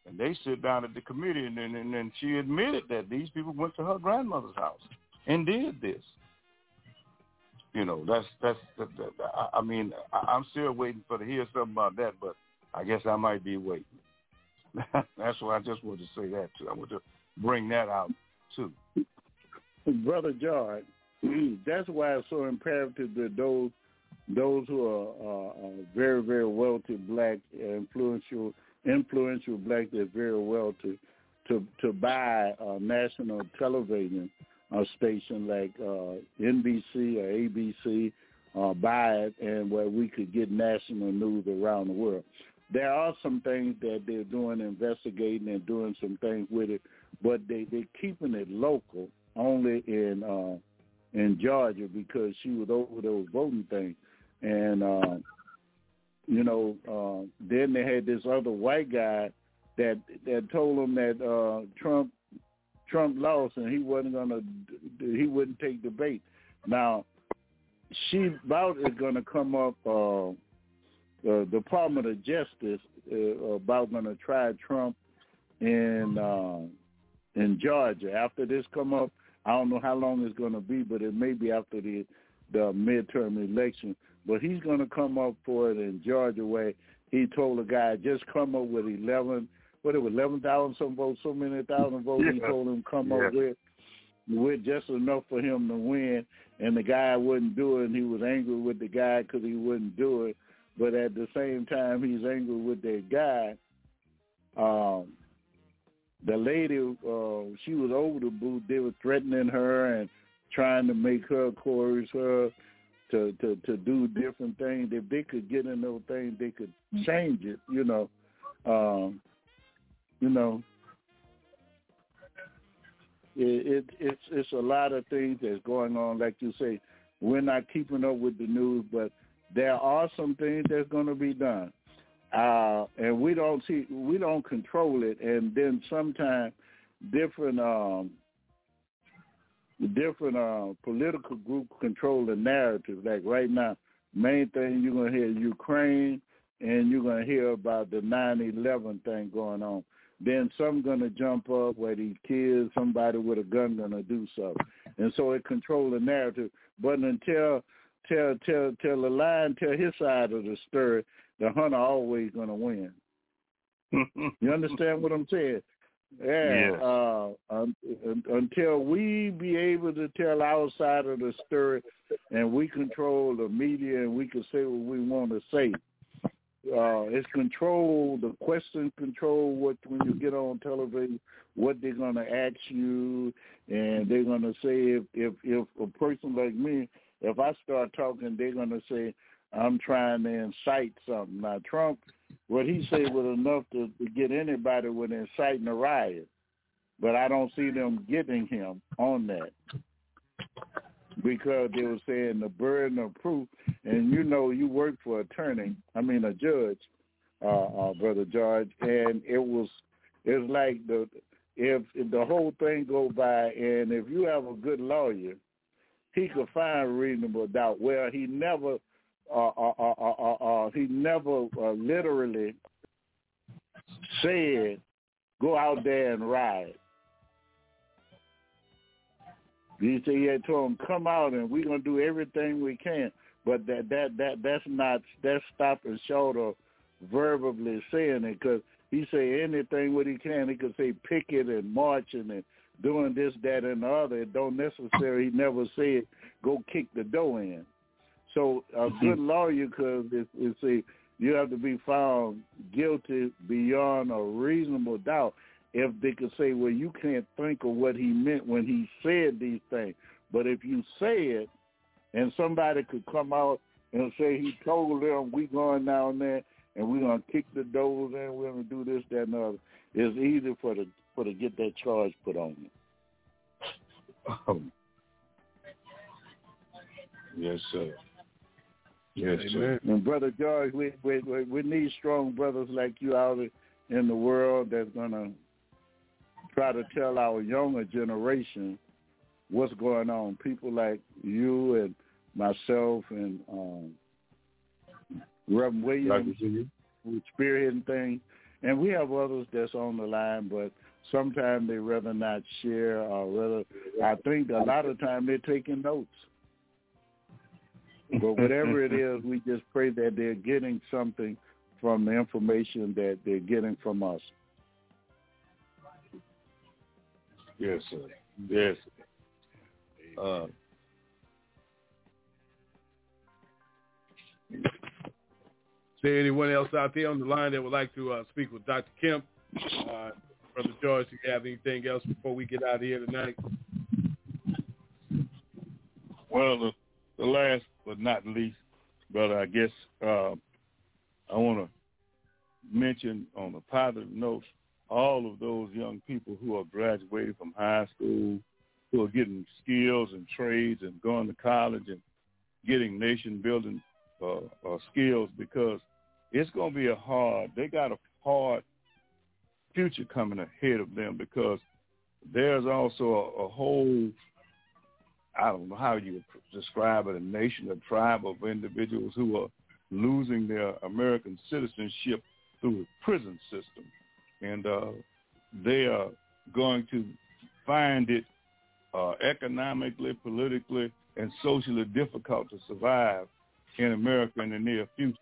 And they sit down at the committee, and then and, and she admitted that these people went to her grandmother's house and did this. You know, that's that's. That, that, I, mean, I, I'm still waiting for to hear something about that, but I guess I might be waiting. that's why I just wanted to say that too. I want to bring that out too. Brother George, that's why it's so imperative that those those who are uh, very very wealthy black influential influential black that's very well to to to buy a national television uh, station like uh, NBC or ABC, uh, buy it, and where we could get national news around the world. There are some things that they're doing, investigating and doing some things with it, but they they're keeping it local only in uh, in Georgia because she was over those voting things, and uh, you know, uh, then they had this other white guy that that told them that uh, Trump Trump lost and he wasn't gonna he wouldn't take debate. Now, she about is gonna come up. Uh, the Department of Justice uh, about going to try Trump in uh, in Georgia. After this come up, I don't know how long it's going to be, but it may be after the the midterm election. But he's going to come up for it in Georgia, where he told a guy just come up with eleven, what it was eleven thousand some votes, so many thousand votes. Yeah. He told him come yeah. up with with just enough for him to win, and the guy wouldn't do it. and He was angry with the guy because he wouldn't do it but at the same time he's angry with that guy. Um, the lady, uh, she was over the booth. They were threatening her and trying to make her coerce her to to to do different things. If they could get in those things, they could change it. You know, um, you know. It, it it's it's a lot of things that's going on. Like you say, we're not keeping up with the news, but there are some things that's going to be done, uh, and we don't see we don't control it. And then sometimes different um, different uh, political groups control the narrative. Like right now, main thing you're going to hear Ukraine, and you're going to hear about the 9/11 thing going on. Then some going to jump up where these kids, somebody with a gun going to do something, and so it controls the narrative. But until tell tell tell the lion tell his side of the story, the hunter always gonna win. you understand what I'm saying? Yeah. Uh, um, until we be able to tell our side of the story, and we control the media, and we can say what we want to say. Uh, it's control the question control what when you get on television what they're gonna ask you and they're gonna say if if if a person like me if I start talking, they're going to say I'm trying to incite something. Now, Trump, what he said was enough to, to get anybody with inciting a riot, but I don't see them getting him on that because they were saying the burden of proof, and you know you work for attorney, I mean a judge, uh, uh, brother George, and it was it's like the if, if the whole thing go by, and if you have a good lawyer, he could find reasonable doubt. Well, he never, uh, uh, uh, uh, uh, he never literally said, "Go out there and ride." He said he had told him, "Come out and we're gonna do everything we can." But that that that that's not that's stopping short of verbally saying it because he say anything what he can. He could say picket and marching and doing this, that, and the other. It don't necessarily. He never said go kick the door in. So a mm-hmm. good lawyer could is, is say you have to be found guilty beyond a reasonable doubt. If they could say, well, you can't think of what he meant when he said these things, but if you say it, and somebody could come out and say he told them we going down there and we're gonna kick the doors in, we're gonna do this, that, and the other. It's easy for the for to get that charge put on you. Um, yes, sir. Yes, sir. And brother George, we, we we need strong brothers like you out in the world that's gonna try to tell our younger generation what's going on. People like you and myself and um, Reverend Williams, who's spearheading things, and we have others that's on the line, but sometimes they rather not share, or rather, I think a lot of time they're taking notes. But whatever it is, we just pray that they're getting something from the information that they're getting from us. Yes, sir. Yes. Uh, Is there anyone else out there on the line that would like to uh, speak with Dr. Kemp? Uh, Brother George, do you have anything else before we get out of here tonight? Well, the, the last but not least, brother, I guess uh, I want to mention on a positive note all of those young people who are graduating from high school, who are getting skills and trades and going to college and getting nation building uh, uh, skills because it's going to be a hard. They got a hard future coming ahead of them because there's also a, a whole. I don't know how you would describe it, a nation, a tribe of individuals who are losing their American citizenship through the prison system. And uh, they are going to find it uh, economically, politically, and socially difficult to survive in America in the near future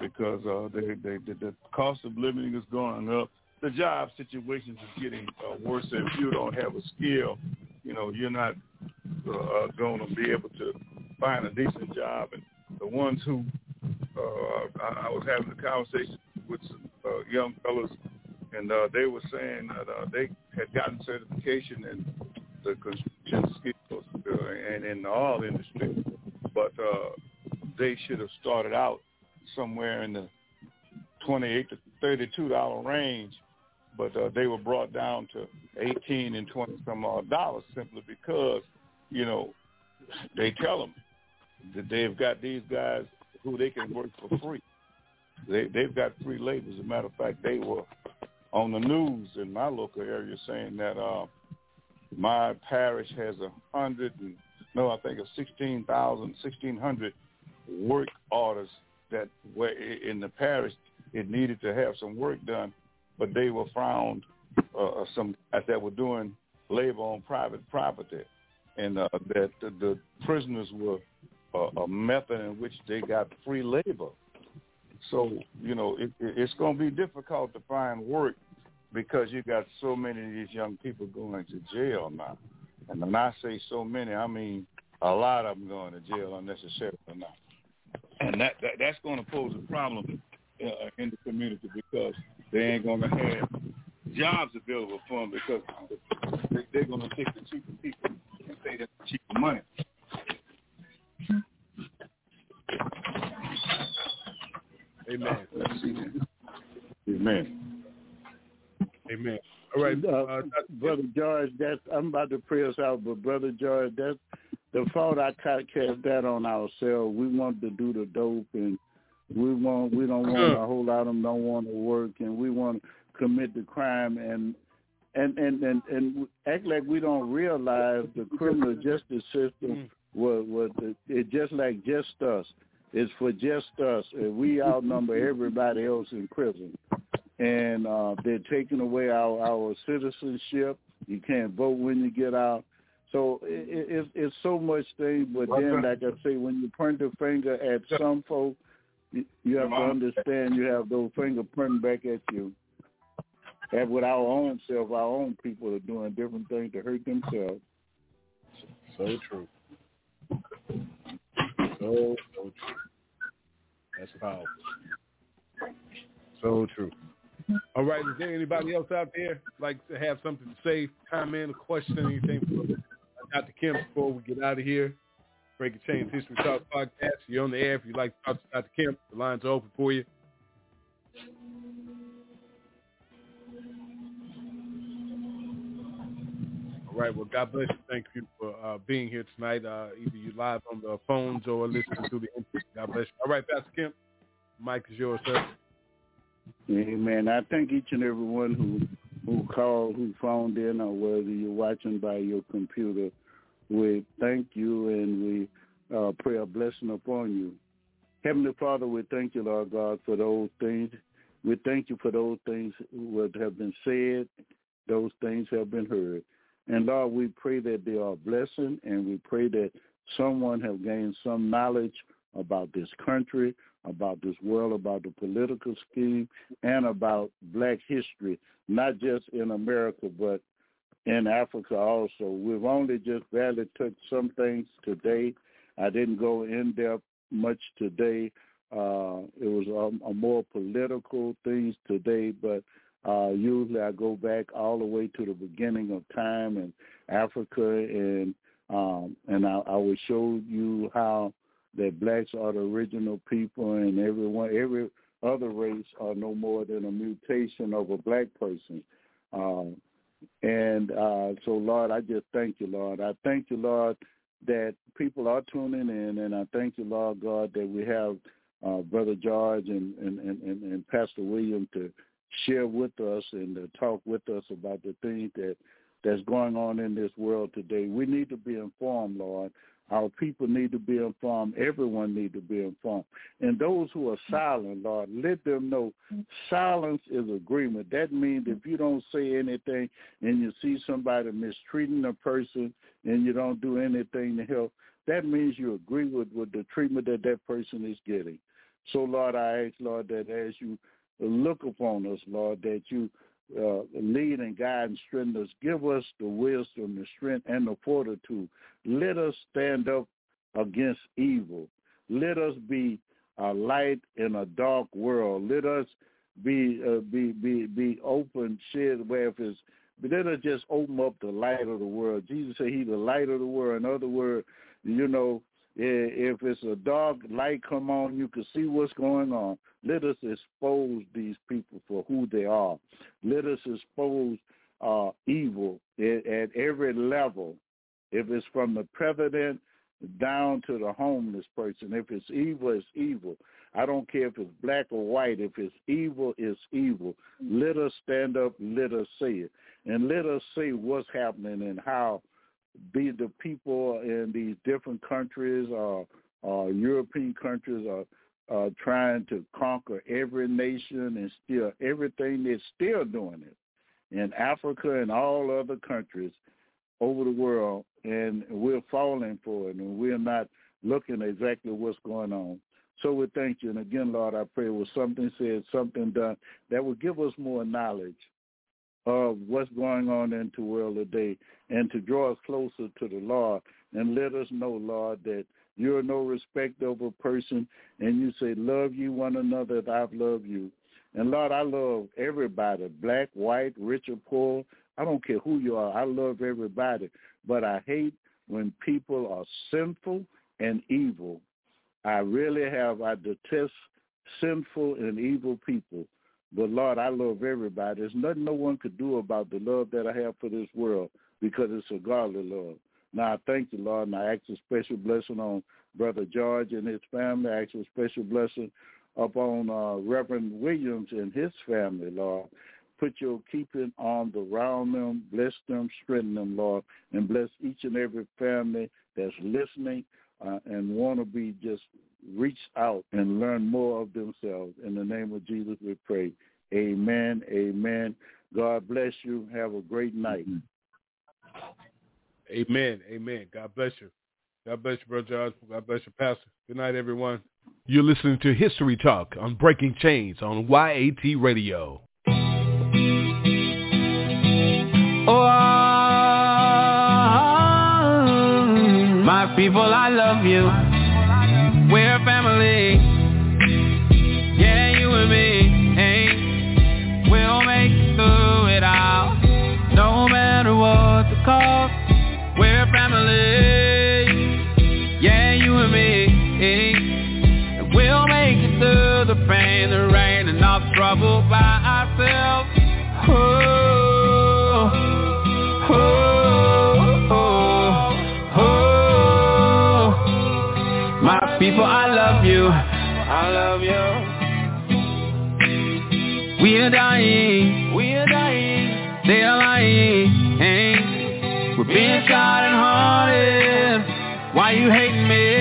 because uh, they, they, the, the cost of living is going up. The job situations is getting uh, worse. If you don't have a skill, you know, you're not uh, going to be able to find a decent job. And the ones who uh, I, I was having a conversation with some uh, young fellows, and uh, they were saying that uh, they had gotten certification in the construction skills uh, and in the oil industry, but uh, they should have started out somewhere in the 28 to 32 dollar range, but uh, they were brought down to 18 and 20 some odd dollars simply because, you know, they tell them that they've got these guys who they can work for free. They they've got free labor. As a matter of fact, they were on the news in my local area saying that uh, my parish has a hundred and no, I think thousand, sixteen hundred work orders that were in the parish it needed to have some work done, but they were found uh, some that were doing labor on private property, and uh, that the, the prisoners were uh, a method in which they got free labor. So you know it, it's going to be difficult to find work because you got so many of these young people going to jail now. And when I say so many, I mean a lot of them going to jail unnecessarily now and that, that that's going to pose a problem uh, in the community because they ain't going to have jobs available for them because they, they're going to take the cheaper people and pay them cheaper money. Amen. Amen. Amen. All right, uh, uh, brother George. That's I'm about to pray us out, but brother George, that's the fault I cast that on ourselves. We wanted to do the dope and We want we don't want a whole lot of them don't want to work, and we want to commit the crime and and and and and act like we don't realize the criminal justice system was was it just like just us. It's for just us. We outnumber everybody else in prison, and uh, they're taking away our our citizenship. You can't vote when you get out. So it, it, it's so much things, but then, like I say, when you point the finger at some folks, you, you have to understand you have those fingers pointing back at you. And with our own self, our own people are doing different things to hurt themselves. So true. So, so true. That's powerful. So true. All right, is there anybody else out there like to have something to say, comment, a question, anything for Dr. Kemp before we get out of here? Breaking Chains History Talk podcast. You're on the air if you'd like to talk to Dr. Kemp. The lines are open for you. Right. Well, God bless you. Thank you for uh, being here tonight. Uh, either you live on the phones or listening through the internet. God bless you. All right, Pastor Kemp. Mike is yours, sir. Amen. I thank each and every one who who called, who phoned in, or whether you're watching by your computer. We thank you and we uh, pray a blessing upon you. Heavenly Father, we thank you, Lord God, for those things. We thank you for those things that have been said, those things have been heard. And Lord, we pray that they are a blessing, and we pray that someone have gained some knowledge about this country, about this world, about the political scheme, and about black history, not just in America, but in Africa also. We've only just barely touched some things today. I didn't go in depth much today. Uh, it was a, a more political things today, but uh, usually I go back all the way to the beginning of time in Africa, and um, and I, I will show you how that blacks are the original people, and everyone, every other race are no more than a mutation of a black person. Um, and uh, so, Lord, I just thank you, Lord. I thank you, Lord, that people are tuning in, and I thank you, Lord God, that we have uh, Brother George and, and, and, and Pastor William to share with us and to talk with us about the things that that's going on in this world today. We need to be informed, Lord. Our people need to be informed. Everyone need to be informed. And those who are silent, Lord, let them know silence is agreement. That means if you don't say anything and you see somebody mistreating a person and you don't do anything to help, that means you agree with, with the treatment that that person is getting. So, Lord, I ask, Lord, that as you look upon us, Lord, that you uh, lead and guide and strengthen us. Give us the wisdom, the strength, and the fortitude. Let us stand up against evil. Let us be a light in a dark world. Let us be uh, be be be open, shed where if it's let us just open up the light of the world. Jesus said He's the light of the world. In other words, you know, if it's a dark light come on, you can see what's going on. Let us expose these people for who they are. Let us expose uh, evil at, at every level. If it's from the president down to the homeless person, if it's evil, it's evil. I don't care if it's black or white. If it's evil, it's evil. Let us stand up. Let us say it. And let us say what's happening and how be the people in these different countries or, or European countries are, are trying to conquer every nation and still everything they're still doing it in Africa and all other countries over the world and we're falling for it and we're not looking exactly what's going on. So we thank you. And again, Lord, I pray with something said, something done that will give us more knowledge of what's going on in the world today and to draw us closer to the Lord and let us know, Lord, that you're no respect of a person and you say, love you one another as I've loved you. And Lord, I love everybody, black, white, rich or poor. I don't care who you are. I love everybody. But I hate when people are sinful and evil. I really have, I detest sinful and evil people. But Lord, I love everybody. There's nothing no one could do about the love that I have for this world because it's a godly love. Now I thank you, Lord, and I ask a special blessing on Brother George and his family. I ask a special blessing upon uh, Reverend Williams and his family, Lord. Put your keeping arms around them, bless them, strengthen them, Lord, and bless each and every family that's listening uh, and want to be just reach out and learn more of themselves. In the name of Jesus, we pray. Amen. Amen. God bless you. Have a great night. Amen. Amen. God bless you. God bless you, Brother George. God bless you, Pastor. Good night, everyone. You're listening to History Talk on Breaking Chains on YAT Radio. Oh, people, I love you. Dying. We are dying. They are lying. Hey. We're being shot and haunted. Why you hating me?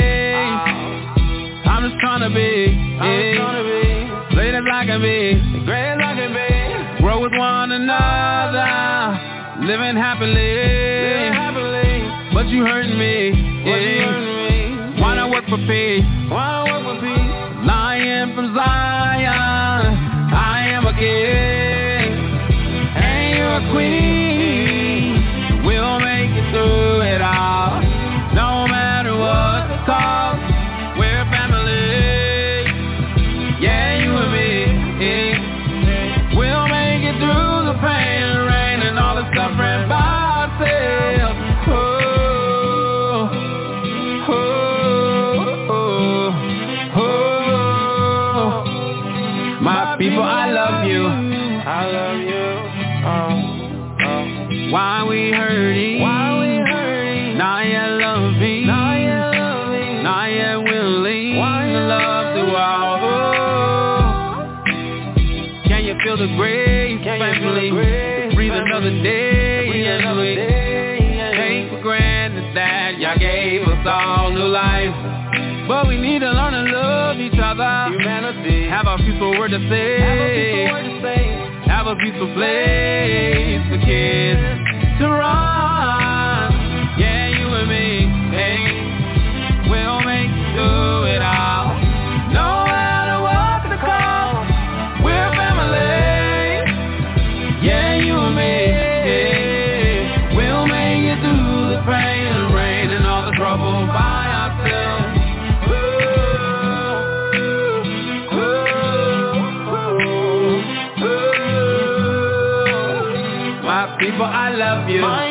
I'm just trying to be. I'm trying to be. Great as I can be. Great as I can be. Grow with one another. Living happily. Living happily. But you hurting me. Yeah. You hurting me. Why not work for peace? I to say. Have a peaceful place for kids to run. People, I love you. My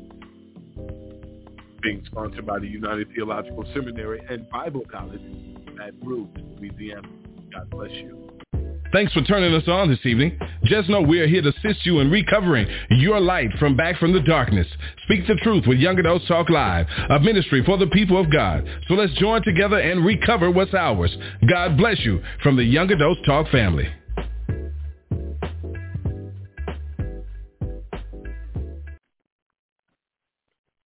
being sponsored by the United Theological Seminary and Bible College at Rouge, Louisiana. God bless you. Thanks for turning us on this evening. Just know we are here to assist you in recovering your light from back from the darkness. Speak the truth with Young Adults Talk Live, a ministry for the people of God. So let's join together and recover what's ours. God bless you from the Young Adults Talk family.